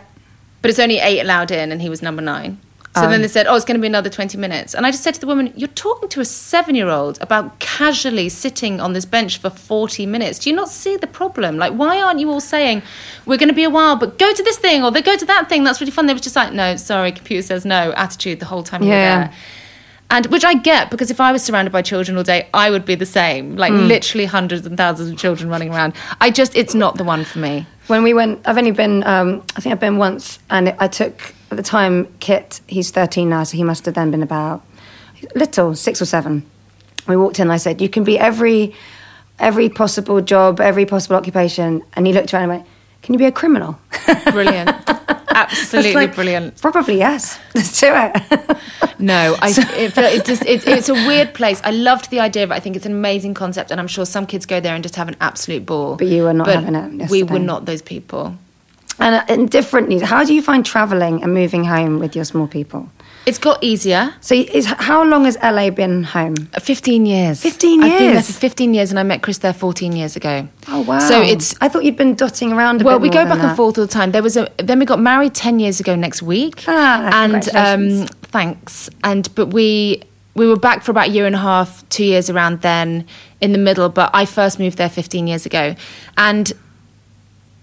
but it's only eight allowed in, and he was number nine. So then um, they said, "Oh, it's going to be another twenty minutes." And I just said to the woman, "You're talking to a seven-year-old about casually sitting on this bench for forty minutes. Do you not see the problem? Like, why aren't you all saying we're going to be a while, but go to this thing or they go to that thing? That's really fun." They were just like, "No, sorry, computer says no." Attitude the whole time you were Yeah. there. And which I get because if I was surrounded by children all day, I would be the same. Like literally hundreds and thousands of children running around. I just, it's not the one for me. When we went, I've only been, um, I think I've been once, and I took at the time, Kit, he's 13 now, so he must have then been about little, six or seven. We walked in, and I said, You can be every, every possible job, every possible occupation. And he looked around and went, Can you be a criminal? Brilliant. <laughs> Absolutely Like, brilliant. Probably yes. <laughs> Let's do it. <laughs> No, I, it, it just, it, it's a weird place. I loved the idea of it. I think it's an amazing concept, and I'm sure some kids go there and just have an absolute ball. But you were not But having it We were not those people. and uh, in different news, how do you find traveling and moving home with your small people? It's got easier. So, is, how long has LA been home? 15 years. 15 I've been there years? for 15 years, and I met Chris there 14 years ago. Oh wow! So it's I thought you'd been dotting around. A well, we go back that. and forth all the time. There was a then we got married 10 years ago next week. Ah, and um, thanks. And but we we were back for about a year and a half, two years around then in the middle. But I first moved there 15 years ago, and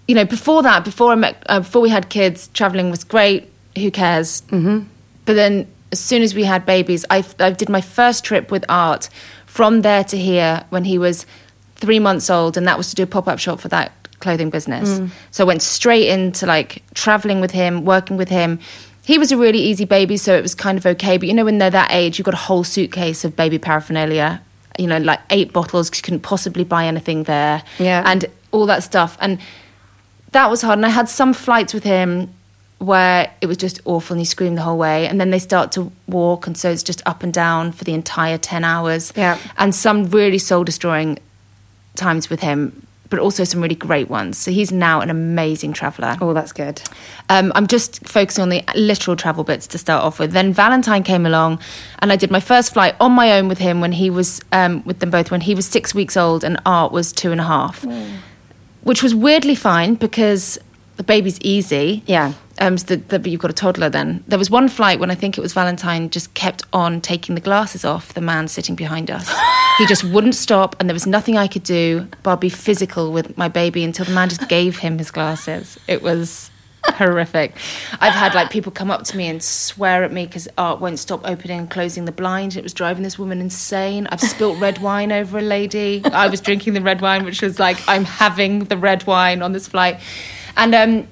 you know before that, before I met, uh, before we had kids, traveling was great. Who cares? Mm-hmm. But then as soon as we had babies, I I did my first trip with Art from there to here when he was three months old, and that was to do a pop up shop for that clothing business. Mm. So I went straight into like traveling with him, working with him. He was a really easy baby, so it was kind of okay. But you know, when they're that age, you've got a whole suitcase of baby paraphernalia. You know, like eight bottles, 'cause you couldn't possibly buy anything there, Yeah. and all that stuff. And that was hard. And I had some flights with him where it was just awful and he screamed the whole way. And then they start to walk, and so it's just up and down for the entire 10 hours. Yeah. And some really soul destroying times with him, but also some really great ones. So he's now an amazing traveller. Oh, that's good. Um, I'm just focusing on the literal travel bits to start off with. Then Valentine came along, and I did my first flight on my own with him when he was um, with them both when he was six weeks old and Art was two and a half, which was weirdly fine because the baby's easy. Yeah. Um, so the, the, you've got a toddler then. There was one flight when I think it was Valentine just kept on taking the glasses off the man sitting behind us. <gasps> he just wouldn't stop, and there was nothing I could do but be physical with my baby until the man just gave him his glasses. It was horrific. I've had like people come up to me and swear at me because Art won't stop opening and closing the blind. It was driving this woman insane. I've spilt red wine over a lady. I was drinking the red wine, which was like, I'm having the red wine on this flight. And um,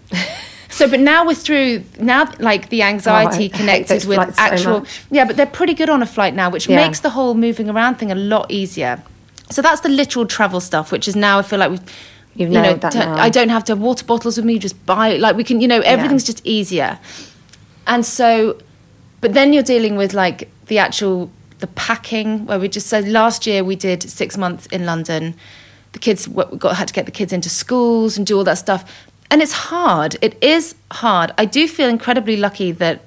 so, but now we're through, now like the anxiety Oh, connected with flights so actual, yeah, but they're pretty good on a flight now, which Yeah. makes the whole moving around thing a lot easier. So that's the literal travel stuff, which is now I feel like we've, You've you know, nailed that tu- now. I don't have to have water bottles with me. Just buy like we can, you know, everything's just easier. And so, but then you're dealing with like the actual the packing where we just said last year we did six months in London. The kids got had to get the kids into schools and do all that stuff, and it's hard. It is hard. I do feel incredibly lucky that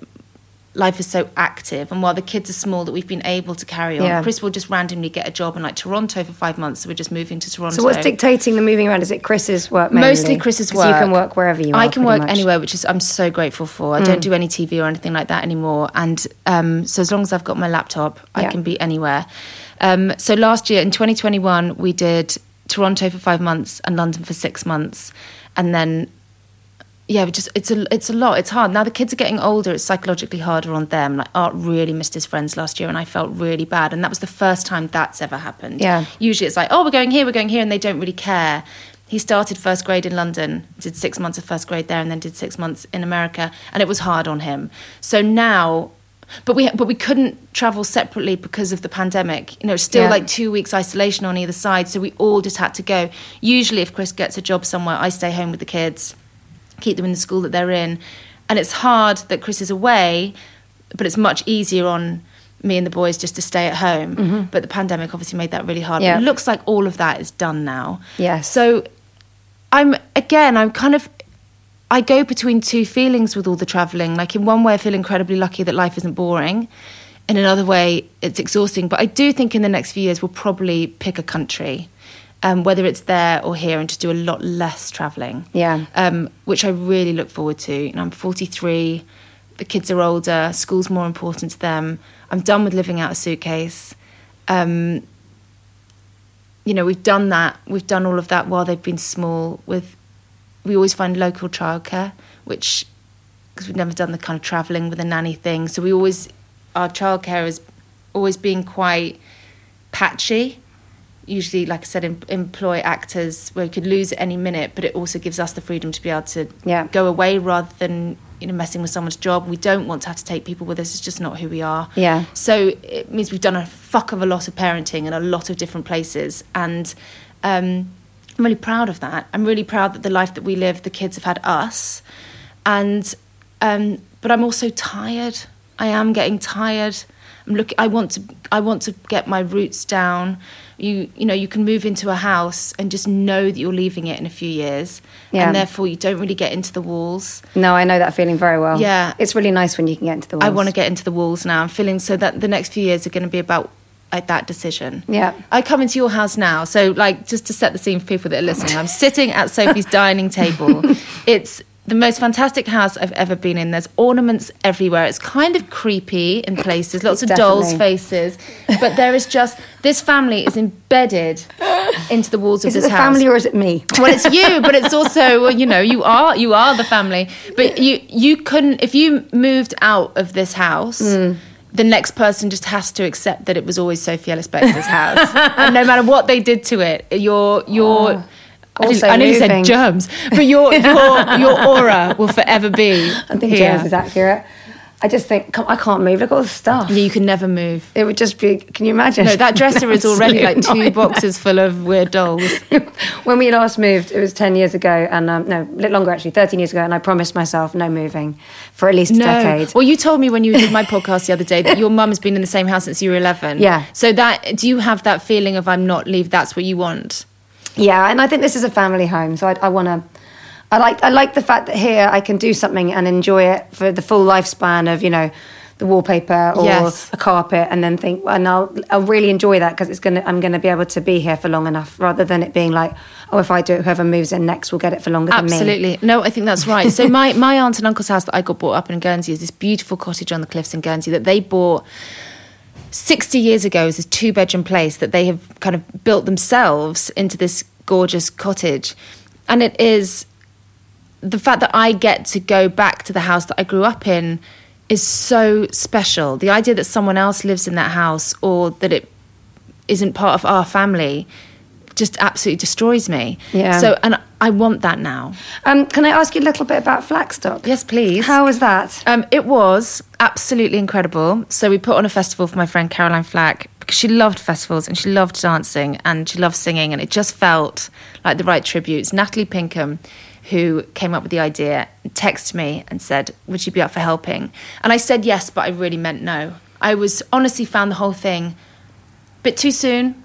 life is so active and while the kids are small that we've been able to carry on Yeah. chris will just randomly get a job in like toronto for five months so we're just moving to toronto So, what's dictating the moving around? Is it Chris's work mainly? Mostly chris's work. You can work wherever you are. I can work much. Mm. anywhere, which is I'm so grateful for. I don't do any TV or anything like that anymore, and um, so as long as I've got my laptop, I can be anywhere. Um, so last year in 2021, we did Toronto for five months and London for six months, and then yeah, just it's a it's a lot. It's hard now. The kids are getting older. It's psychologically harder on them. Like Art really missed his friends last year, and I felt really bad. And that was the first time that's ever happened. Yeah. Usually it's like, oh, we're going here, we're going here, and they don't really care. He started first grade in London, did six months of first grade there, and then did six months in America, and it was hard on him. So now, but we but we couldn't travel separately because of the pandemic. You know, still Yeah. like two weeks isolation on either side, so we all just had to go. Usually, if Chris gets a job somewhere, I stay home with the kids, keep them in the school that they're in, and it's hard that Chris is away, but it's much easier on me and the boys just to stay at home. But the pandemic obviously made that really hard. Mm-hmm. Yeah. But it looks like all of that is done now. Yeah. So I'm again, I'm kind of I go between two feelings with all the traveling. Like in one way I feel incredibly lucky that life isn't boring. In another way it's exhausting. But I do think in the next few years we'll probably pick a country. Um, whether it's there or here, and just do a lot less traveling. Yeah. Um, which I really look forward to. You know, I'm 43. The kids are older. School's more important to them. I'm done with living out a suitcase. Um, you know, we've done that. We've done all of that while they've been small. With we always find local childcare, which because we've never done the kind of travelling with a nanny thing. So we always our childcare has always been quite patchy. Usually, like I said, em- employ actors where we could lose at any minute, but it also gives us the freedom to be able to Yeah. go away rather than you know messing with someone's job. We don't want to have to take people with us. It's just not who we are. Yeah. So it means we've done a fuck of a lot of parenting in a lot of different places, and um, I'm really proud of that. I'm really proud that the life that we live, the kids have had us, and um, but I'm also tired. I am getting tired. I'm looking. I want to. I want to get my roots down. You, you know, you can move into a house and just know that you're leaving it in a few years, Yeah. and therefore you don't really get into the walls. No, I know that feeling very well. Yeah. It's really nice when you can get into the walls. I want to get into the walls now. I'm feeling so that the next few years are going to be about like that decision. Yeah. I come into your house now, so like just to set the scene for people that are listening, I'm sitting at Sophie's <laughs> dining table. It's the most fantastic house I've ever been in. There's ornaments everywhere. It's kind of creepy in places, lots of dolls' faces, but there is just this family is embedded into the walls of Is it this the house. family or is it me? Well, it's you, <laughs> but it's also well, you know you are you are the family. But you you couldn't if you moved out of this house. Hmm. The next person just has to accept that it was always Sophie Ellis Bextor's house, and no matter what they did to it, your your. Oh. I, Also I nearly said germs, but your your your aura will forever be I think here. James is accurate. I just think I can't move. Look at all the stuff. Yeah, you can never move. It would just be. Can you imagine? No, that dresser is <laughs> already like two nightmare. boxes full of weird dolls. <laughs> when we last moved, it was 10 years ago, and um, no, a little longer actually, 13 years ago, and I promised myself no moving for at least a decade. Well, you told me when you did my podcast the other day that your mum has been in the same house since you were 11. Yeah. So that do you have that feeling of I'm not leave? That's what you want. Yeah, and I think this is a family home, so I, I want to. I like I like the fact that here I can do something and enjoy it for the full lifespan of you know the wallpaper or Yes. a carpet, and then think and I'll I'll really enjoy that because it's gonna I'm gonna be able to be here for long enough rather than it being like oh if I do it whoever moves in next will get it for longer than me. Absolutely. No, I think that's right. So my my aunt and uncle's house that I got brought up in Guernsey is this beautiful cottage on the cliffs in Guernsey that they bought. 60 years ago is this two bedroom place that they have kind of built themselves into this gorgeous cottage. And it is the fact that I get to go back to the house that I grew up in is so special. The idea that someone else lives in that house or that it isn't part of our family just absolutely destroys me. Yeah. So, and I want that now. Um, can I ask you a little bit about Flackstock? Yes, please. How was that? Um, it was absolutely incredible. So we put on a festival for my friend Caroline Flack because she loved festivals and she loved dancing and she loved singing and it just felt like the right tributes. Natalie Pinkham, who came up with the idea, texted me and said, "Would you be up for helping?" And I said yes, but I really meant no. I was honestly found the whole thing a bit too soon,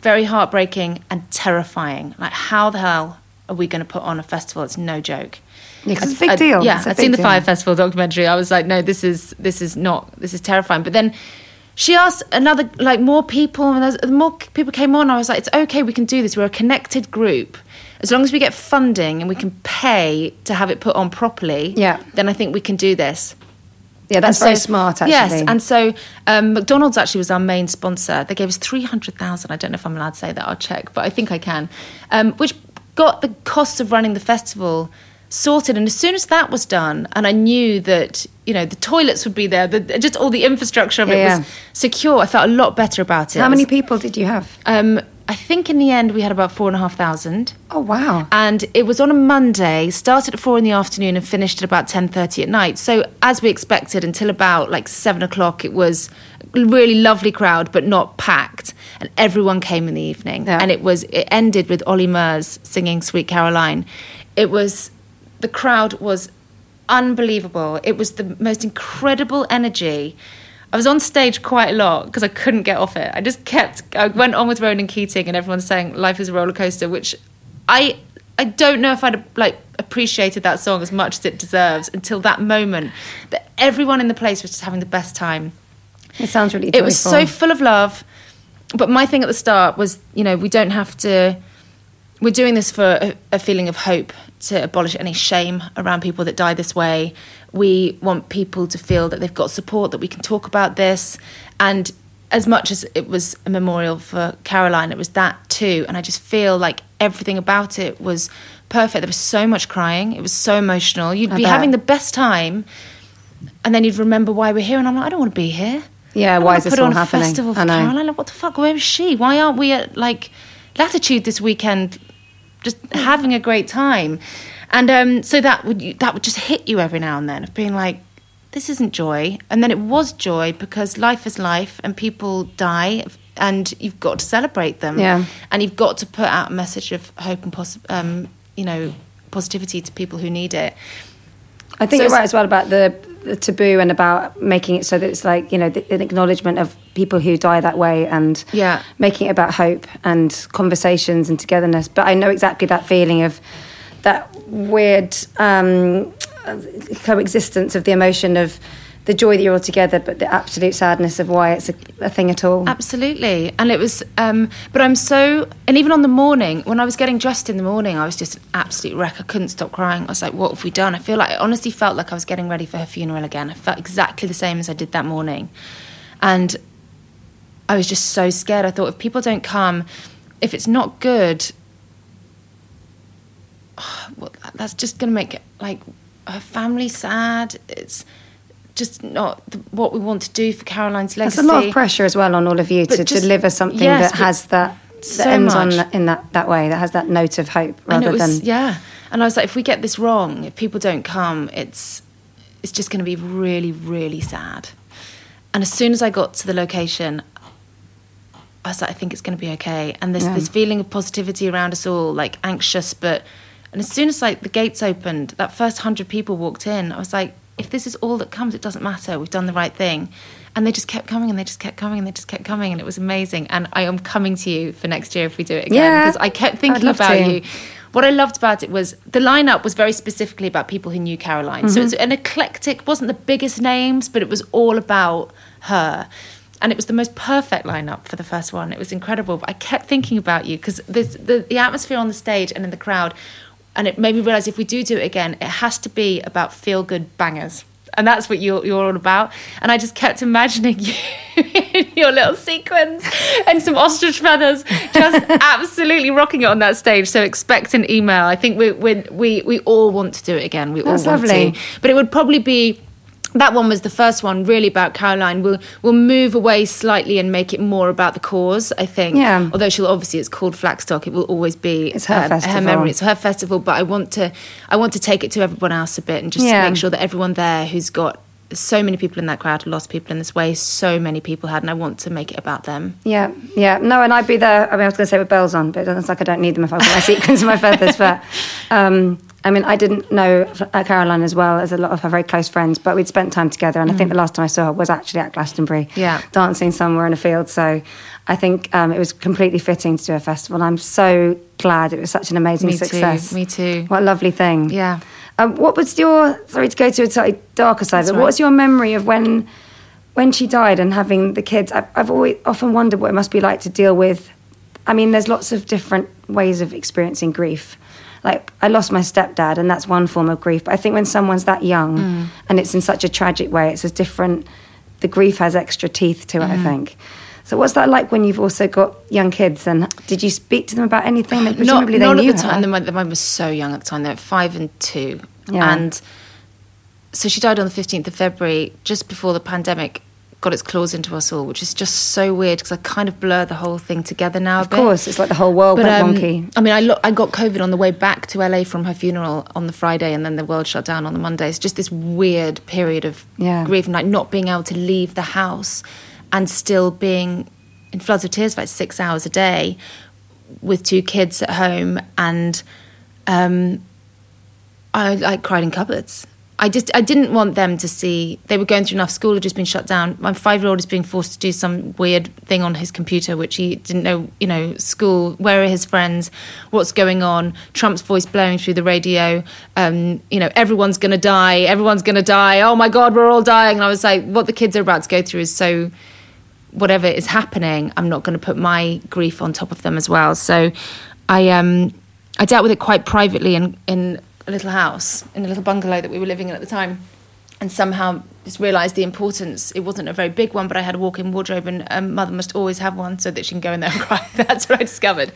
very heartbreaking and terrifying. Like, how the hell are we going to put on a festival? It's no joke. Yeah, it's a big I- deal. Yeah, I'd seen the deal. Fyre Festival documentary. I was like, no, this is this is not this is terrifying. But then she asked another like more people, and the more people came on. I was like, it's okay, we can do this. We're a connected group. As long as we get funding and we can pay to have it put on properly, Yeah. then I think we can do this. Yeah, that's And very so- smart. Actually, Yes, and so um, McDonald's actually was our main sponsor. They gave us three hundred thousand. I don't know if I'm allowed to say that. I'll check, but I think I can. Um, which got the costs of running the festival sorted. And as soon as that was done, and I knew that you know the toilets would be there, the, just all the infrastructure of it was yeah. secure. I felt a lot better about it. how many people did you have? Um, I think in the end we had about four and a half thousand Oh wow! and it was on a Monday. Started at four in the afternoon and finished at about ten thirty at night. So as we expected, until about like seven o'clock, it was a really lovely crowd, but not packed. And everyone came in the evening, Yeah. and it was it ended with Ollie Murs singing "Sweet Caroline." It was the crowd was unbelievable. It was the most incredible energy. I was on stage quite a lot because I couldn't get off it. I just kept. I went on with Ronan Keating, and everyone's saying "Life is a roller coaster," which I I don't know if I'd like appreciated that song as much as it deserves until that moment. That everyone in the place was just having the best time. It sounds really. It was so full of love. But my thing at the start was, you know, we don't have to. We're doing this for a, a feeling of hope to abolish any shame around people that die this way. We want people to feel that they've got support, that we can talk about this. And as much as it was a memorial for Caroline, it was that too. And I just feel like everything about it was perfect. There was so much crying, it was so emotional. You'd I be bet. having the best time, and then you'd remember why we're here. And I'm like, I don't want to be here. Yeah, why is this put all on a happening? festival for I know. Caroline. Like, what the fuck? Where is she? Why aren't we at like Latitude this weekend, just having a great time? And um, so that would that would just hit you every now and then of being like, this isn't joy. And then it was joy because life is life and people die and you've got to celebrate them. Yeah. And you've got to put out a message of hope and possi um, you know positivity to people who need it. I think So you're right as well about the, the taboo and about making it so that it's like you know the, an acknowledgement of people who die that way and Yeah. making it about hope and conversations and togetherness. But I know exactly that feeling of that weird um, coexistence of the emotion of the joy that you're all together, but the absolute sadness of why it's a, a thing at all. Absolutely. And it was, um, but I'm so, and even on the morning, when I was getting dressed in the morning, I was just an absolute wreck. I couldn't stop crying. I was like, what have we done? I feel like, I honestly felt like I was getting ready for her funeral again. I felt exactly the same as I did that morning. And I was just so scared. I thought if people don't come, if it's not good, <sighs> well, that's just going to make it like her family sad. It's just not the, what we want to do for Caroline's legacy. There's a lot of pressure as well on all of you But to just- deliver something yes, that has that that so ends on in that that way that has that note of hope rather was than yeah and i was like if we get this wrong if people don't come it's it's just going to be really really sad and as soon as i got to the location i was like i think it's going to be okay and this Yeah. this feeling of positivity around us all like anxious but and as soon as like the gates opened that first 100 people walked in i was like if this is all that comes it doesn't matter we've done the right thing and they just kept coming and they just kept coming and they just kept coming and it was amazing and i am coming to you for next year if we do it again Yeah, because i kept thinking about to. you what I loved about it was the lineup was very specifically about people who knew Caroline. So it's Mm-hmm. an eclectic, wasn't the biggest names, but it was all about her. And it was the most perfect lineup for the first one. It was incredible. But I kept thinking about you because the, the atmosphere on the stage and in the crowd, and it made me realize if we do do it again, it has to be about feel good bangers. And that's what you're, you're all about. And I just kept imagining <laughs> you in your little sequins and some ostrich feathers, just <laughs> absolutely rocking it on that stage. So expect an email. I think we, we, we, we all want to do it again. We That's all want lovely. to. But it would probably be that one was the first one really about Caroline. We'll we'll move away slightly and make it more about the cause. I think. Yeah. Although she'll obviously it's called Flackstock, it will always be It's her festival. memory. It's her festival. But I want to I want to take it to everyone else a bit and just Yeah. make sure that everyone there who's got so many people in that crowd lost people in this way. So many people had, and I want to make it about them. Yeah, yeah. No, and I'd be there. I mean, I was going to say with bells on, but it's like I don't need them if I've got my <laughs> sequins and my feathers. But um, I mean, I didn't know uh, Caroline as well as a lot of her very close friends, but we'd spent time together. And I think the last time I saw her was actually at Glastonbury, Mm. Yeah. dancing somewhere in a field. So I think um, it was completely fitting to do a festival. And I'm so glad it was such an amazing Me too, success. me too. What a lovely thing. Yeah. Um, what was your sorry to go to a slightly darker side, That's but right. what was your memory of when when she died and having the kids? I've, I've always often wondered what it must be like to deal with. I mean, there's lots of different ways of experiencing grief. Like I lost my stepdad, and that's one form of grief. But I think when someone's that young Mm. and it's in such a tragic way, it's a different. The grief has extra teeth to it. Mm. I think. So what's that like when you've also got young kids? And did you speak to them about anything? not, Presumably they not knew at the time. The mine was so young at the time. They were five and two. Yeah. And so she died on the 15th of February, just before the pandemic got its claws into us all, which is just so weird because I kind of blur the whole thing together now. a Of course, it's like the whole world went wonky. I mean, I, lo- I got COVID on the way back to LA from her funeral on the Friday, and then the world shut down on the Monday. It's just this weird period of Yeah. grief and like not being able to leave the house and still being in floods of tears for like six hours a day with two kids at home and um, I like cried in cupboards. I just I didn't want them to see they were going through enough. School had just been shut down. My five year old is being forced to do some weird thing on his computer, which he didn't know. You know, school. Where are his friends? What's going on? Trump's voice blowing through the radio. Um, you know, everyone's going to die. Everyone's going to die. Oh my God, we're all dying. And I was like, what the kids are about to go through is so whatever is happening, I'm not going to put my grief on top of them as well. So I um I dealt with it quite privately in in a little house in a little bungalow that we were living in at the time. And somehow just realised the importance. It wasn't a very big one, but I had a walk-in wardrobe, and a mother must always have one so that she can go in there and <laughs> cry. That's what I discovered.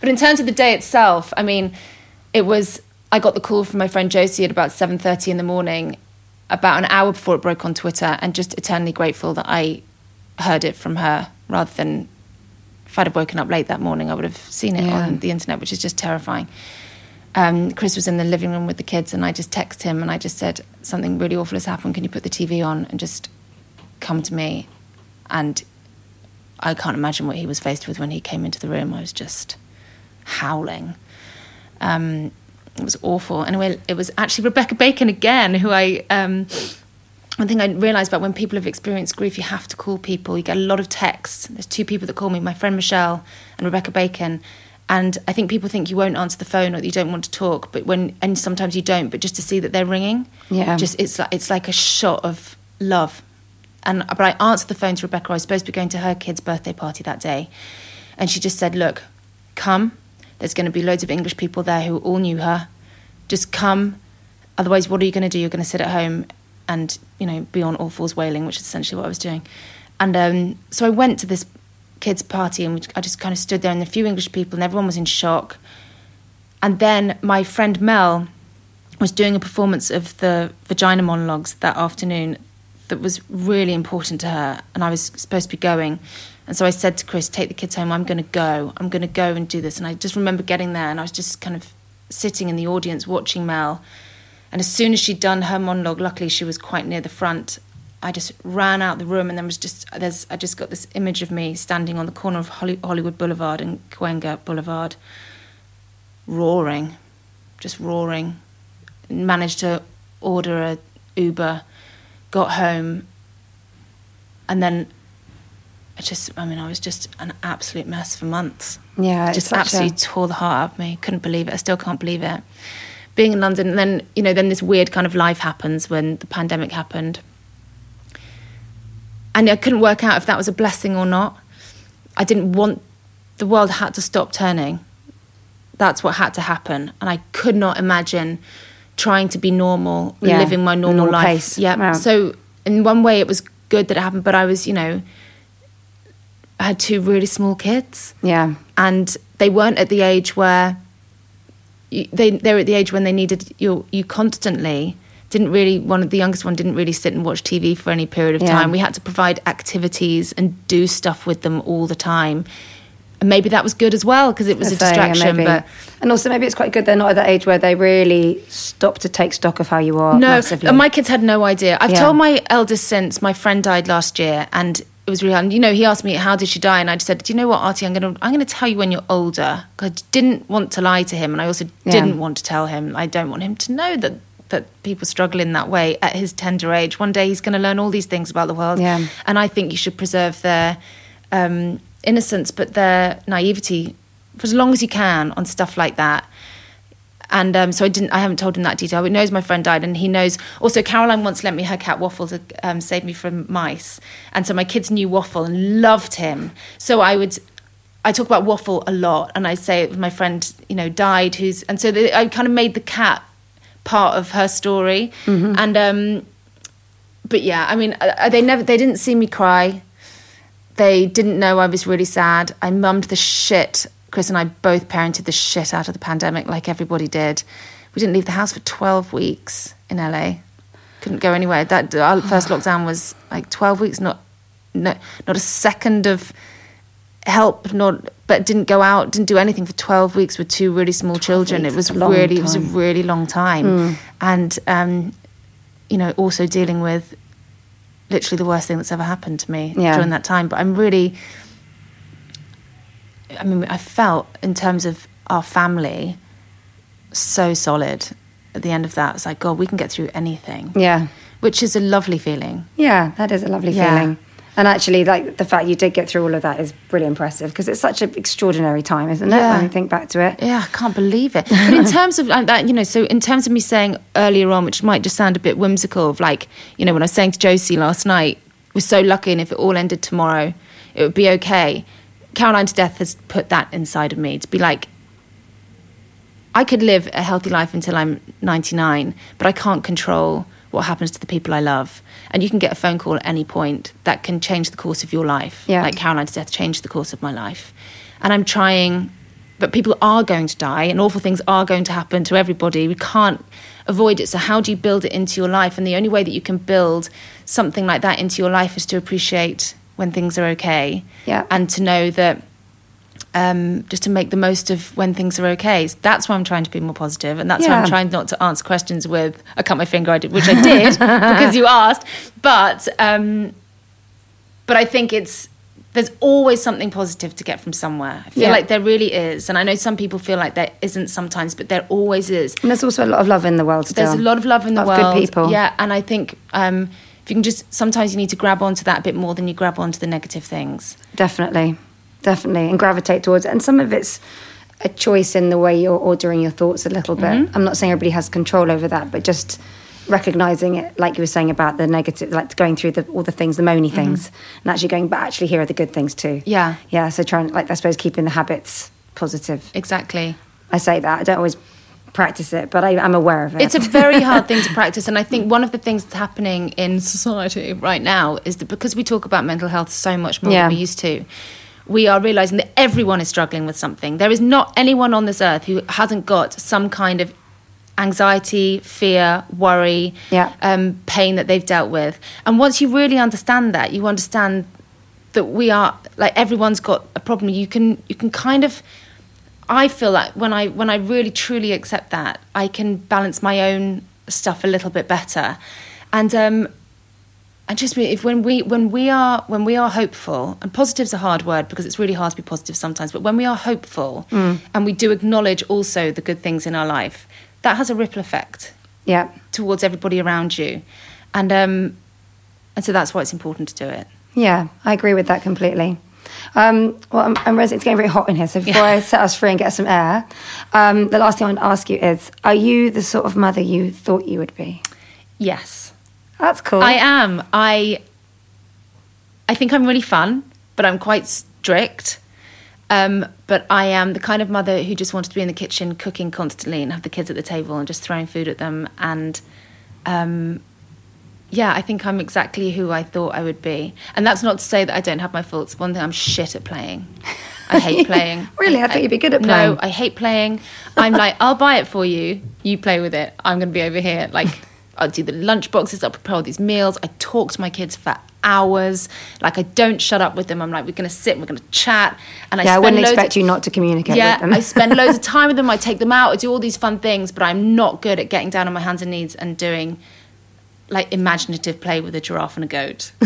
But in terms of the day itself, I mean, it was. I got the call from my friend Josie at about seven thirty in the morning, about an hour before it broke on Twitter, and just eternally grateful that I heard it from her rather than if I'd have woken up late that morning, I would have seen it Yeah. on the internet, which is just terrifying. Um, Chris was in the living room with the kids, and I just texted him and I just said, Something really awful has happened. Can you put the TV on and just come to me? And I can't imagine what he was faced with when he came into the room. I was just howling. Um, it was awful. Anyway, it was actually Rebecca Bacon again, who I. Um, one thing I realised about when people have experienced grief, you have to call people. You get a lot of texts. There's two people that call me, my friend Michelle and Rebecca Bacon. And I think people think you won't answer the phone or that you don't want to talk, but when and sometimes you don't. But just to see that they're ringing, Yeah. just it's like it's like a shot of love. And but I answered the phone to Rebecca. I was supposed to be going to her kid's birthday party that day, and she just said, "Look, come. There's going to be loads of English people there who all knew her. Just come. Otherwise, what are you going to do? You're going to sit at home and you know be on all fours wailing, which is essentially what I was doing. And um, so I went to this kids' party, and I just kind of stood there, and a few English people, and everyone was in shock. And then my friend Mel was doing a performance of the vagina monologues that afternoon that was really important to her and I was supposed to be going. And so I said to Chris take the kids home I'm going to go I'm going to go and do this. And I just remember getting there and I was just kind of sitting in the audience watching Mel. And as soon as she'd done her monologue luckily she was quite near the front I just ran out the room and then was just there's I just got this image of me standing on the corner of Holly, Hollywood Boulevard and Cahuenga Boulevard roaring just roaring managed to order a Uber, got home, and then I just, I mean, I was just an absolute mess for months. Yeah, just such a- absolutely tore the heart out of me. Couldn't believe it. I still can't believe it. Being in London, and then you know, then this weird kind of life happens when the pandemic happened, and I couldn't work out if that was a blessing or not. I didn't want the world had to stop turning that's what had to happen and i could not imagine trying to be normal Yeah, living my normal, normal life yeah Wow. so in one way it was good that it happened but i was you know i had two really small kids Yeah. and they weren't at the age where you, they they were at the age when they needed you you constantly didn't really one of the youngest one didn't really sit and watch TV for any period of Yeah. time we had to provide activities and do stuff with them all the time and maybe that was good as well because it was a So, yeah, distraction but and also maybe it's quite good they're not at that age where they really stop to take stock of how you are. No, massively. my kids had no idea. I've Yeah. told my eldest since my friend died last year, and it was really hard. And, you know, he asked me how did she die, and I just said, "Do you know what, Artie? I'm gonna I'm gonna tell you when you're older." I didn't want to lie to him, and I also Yeah. didn't want to tell him. I don't want him to know that that people struggle in that way at his tender age. One day he's going to learn all these things about the world, Yeah. and I think you should preserve their um, innocence, but their naivety for as long as you can on stuff like that and um, so I didn't. I haven't told him that detail. But he knows my friend died, and he knows. Also, Caroline once lent me her cat Waffle to um, save me from mice, and so my kids knew Waffle and loved him. So I would. I talk about Waffle a lot, and I say my friend, you know, died. Who's and so the, I kind of made the cat part of her story, and um, but yeah, I mean, uh, they never. They didn't see me cry. They didn't know I was really sad. I mummed the shit. Chris and I both parented the shit out of the pandemic, like everybody did. We didn't leave the house for 12 weeks in LA. Couldn't go anywhere. That our <sighs> first lockdown was like 12 weeks, not no, not a second of help, not but didn't go out, didn't do anything for 12 weeks with two really small children. it was that's a long really, it was a really long time. And, um, you know, also dealing with literally the worst thing that's ever happened to me Yeah. during that time. But I'm really, I mean, I felt in terms of our family so solid at the end of that. It's like, God, we can get through anything, Yeah. which is a lovely feeling. Yeah, that is a lovely Yeah. feeling. And actually, like the fact you did get through all of that is really impressive because it's such an extraordinary time, isn't it? Yeah. When you think back to it. Yeah, I can't believe it. But in <laughs> terms of like that, you know, so in terms of me saying earlier on, which might just sound a bit whimsical, of like, you know, when I was saying to Josie last night, we're so lucky, and if it all ended tomorrow, it would be okay. Caroline to Death has put that inside of me to be like, I could live a healthy life until I'm 99, but I can't control what happens to the people I love. And you can get a phone call at any point that can change the course of your life. Yeah. Like Caroline's death changed the course of my life. And I'm trying, but people are going to die and awful things are going to happen to everybody. We can't avoid it. So, how do you build it into your life? And the only way that you can build something like that into your life is to appreciate when things are okay. Yeah. And to know that um, just to make the most of when things are okay. So that's why I'm trying to be more positive, and that's why I'm trying not to answer questions with "I cut my finger," I did, which I did <laughs> because you asked. But um, but I think it's there's always something positive to get from somewhere. I feel Yeah. like there really is, and I know some people feel like there isn't sometimes, but there always is. And there's also a lot of love in the world still. There's a lot of love in the world. good people. Yeah, and I think um, if you can just sometimes you need to grab onto that a bit more than you grab onto the negative things. Definitely, definitely, and gravitate towards it. And some of it's a choice in the way you're ordering your thoughts a little bit. Mm-hmm. I'm not saying everybody has control over that, but just recognizing it, like you were saying about the negative, like going through the, all the things, the moany things, and actually going, but actually here are the good things too. Mm-hmm. Yeah. yeah. So trying, like I suppose, keeping the habits positive. Exactly. I say that I don't always practice it, but I, I'm aware of it. It's a very hard thing to <laughs> practice. And I think one of the things that's happening in society right now is that because we talk about mental health so much more Yeah. than we used to, we are realizing that everyone is struggling with something. There is not anyone on this earth who hasn't got some kind of anxiety, fear, worry, Yeah. um, pain that they've dealt with. And once you really understand that, you understand that we are like everyone's got a problem. You can you can kind of I feel like when I when I really truly accept that, I can balance my own stuff a little bit better. And um and just if when we when we are when we are hopeful and positive's a hard word because it's really hard to be positive sometimes but when we are hopeful and we do acknowledge also the good things in our life that has a ripple effect yeah. towards everybody around you and um and so that's why it's important to do it Yeah, I agree with that completely. Um, well, I'm, I'm realizing it's getting very hot in here, so before I set us free and get some air, um, the last thing I want to ask you is: Are you the sort of mother you thought you would be? yes That's cool. I am. I I think I'm really fun, but I'm quite strict. Um, but I am the kind of mother who just wants to be in the kitchen cooking constantly and have the kids at the table and just throwing food at them. And um, yeah, I think I'm exactly who I thought I would be. And that's not to say that I don't have my faults. One thing, I'm shit at playing. I hate <laughs> playing. Really? I thought you'd be good at playing. No, I hate playing. I'm like, I'll buy it for you. You play with it. I'm going to be over here. Like, I'll do the lunch boxes. I'll prepare all these meals. I talk to my kids for hours. Like, I don't shut up with them. I'm like, we're going to sit. We're going to chat. And I yeah, I spend wouldn't loads expect of- you not to communicate yeah, with them. I spend loads of time with them. I take them out. I do all these fun things, but I'm not good at getting down on my hands and knees and doing like imaginative play with a giraffe and a goat. <laughs>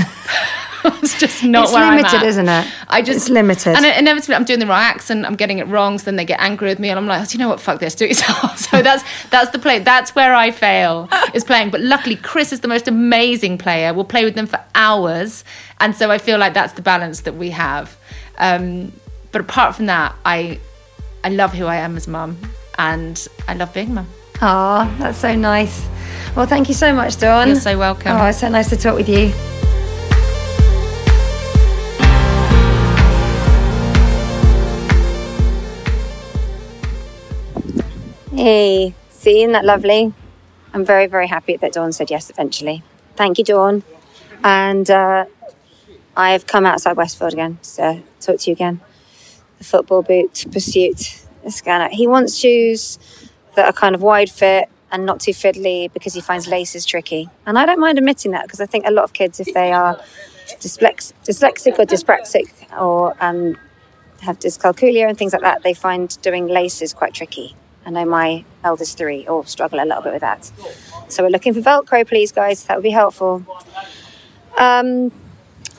it's just not It's where I'm limited, at. isn't it? I just It's limited. and inevitably I'm doing the wrong accent. I'm getting it wrong, so then they get angry with me, and I'm like, oh, do you know what? Fuck this, do it yourself. <laughs> so that's that's the play. That's where I fail is playing. But luckily, Chris is the most amazing player. We'll play with them for hours, and so I feel like that's the balance that we have. Um, but apart from that, I I love who I am as mum, and I love being mum. Aw, that's so nice. Well, thank you so much, Dawn. You're so welcome. Oh, it's so nice to talk with you. Hey, see, isn't that lovely? I'm very, very happy that Dawn said yes eventually. Thank you, Dawn. And uh, I have come outside Westfield again to talk to you again. The football boot pursuit. This guy, he wants shoes that are kind of wide fit and not too fiddly because he finds laces tricky. And I don't mind admitting that because I think a lot of kids, if they are dyslex- dyslexic or dyspraxic or um, have dyscalculia and things like that, they find doing laces quite tricky. I know my eldest three all struggle a little bit with that. So we're looking for Velcro, please, guys. That would be helpful. Um,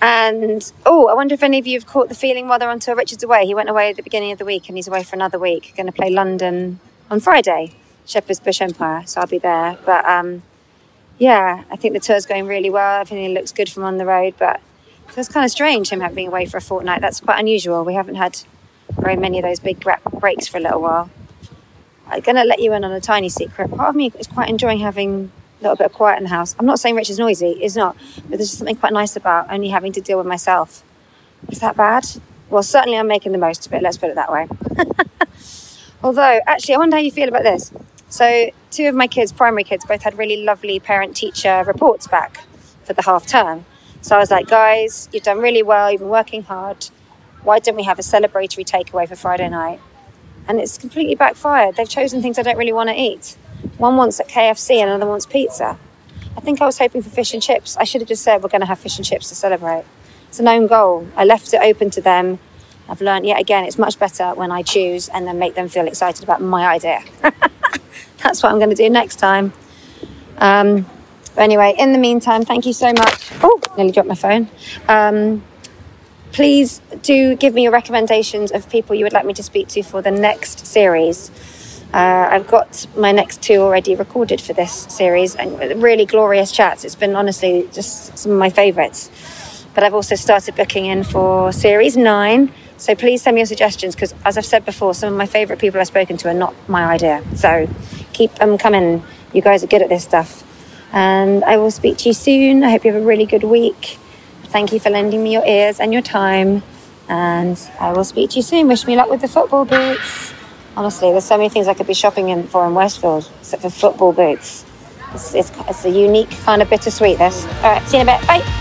and oh, I wonder if any of you have caught the feeling while they're until Richard's away. He went away at the beginning of the week and he's away for another week. Going to play London on Friday, Shepherd's Bush Empire. So I'll be there. But um, yeah, I think the tour's going really well. Everything looks good from on the road. But it feels kind of strange him having away for a fortnight. That's quite unusual. We haven't had very many of those big breaks for a little while. I'm going to let you in on a tiny secret. Part of me is quite enjoying having a little bit of quiet in the house. I'm not saying Rich is noisy, it's not, but there's just something quite nice about only having to deal with myself. Is that bad? Well, certainly I'm making the most of it, let's put it that way. <laughs> Although, actually, I wonder how you feel about this. So, two of my kids, primary kids, both had really lovely parent teacher reports back for the half term. So I was like, guys, you've done really well, you've been working hard. Why don't we have a celebratory takeaway for Friday night? And it's completely backfired. They've chosen things I don't really want to eat. One wants at KFC and another wants pizza. I think I was hoping for fish and chips. I should have just said we're going to have fish and chips to celebrate. It's an own goal. I left it open to them I've learned yet again it's much better when I choose and then make them feel excited about my idea. <laughs> That's what I'm going to do next time. Um, but anyway, in the meantime, thank you so much. Oh, nearly dropped my phone. Um, please do give me your recommendations of people you would like me to speak to for the next series. Uh, I've got my next two already recorded for this series and really glorious chats. It's been honestly just some of my favourites. But I've also started booking in for series nine. So please send me your suggestions because, as I've said before, some of my favourite people I've spoken to are not my idea. So keep them coming. You guys are good at this stuff. And I will speak to you soon. I hope you have a really good week. Thank you for lending me your ears and your time. And I will speak to you soon. Wish me luck with the football boots. Honestly, there's so many things I could be shopping in for in Westfield, except for football boots. It's, it's, it's a unique kind of bittersweet, this. All right, see you in a bit. Bye.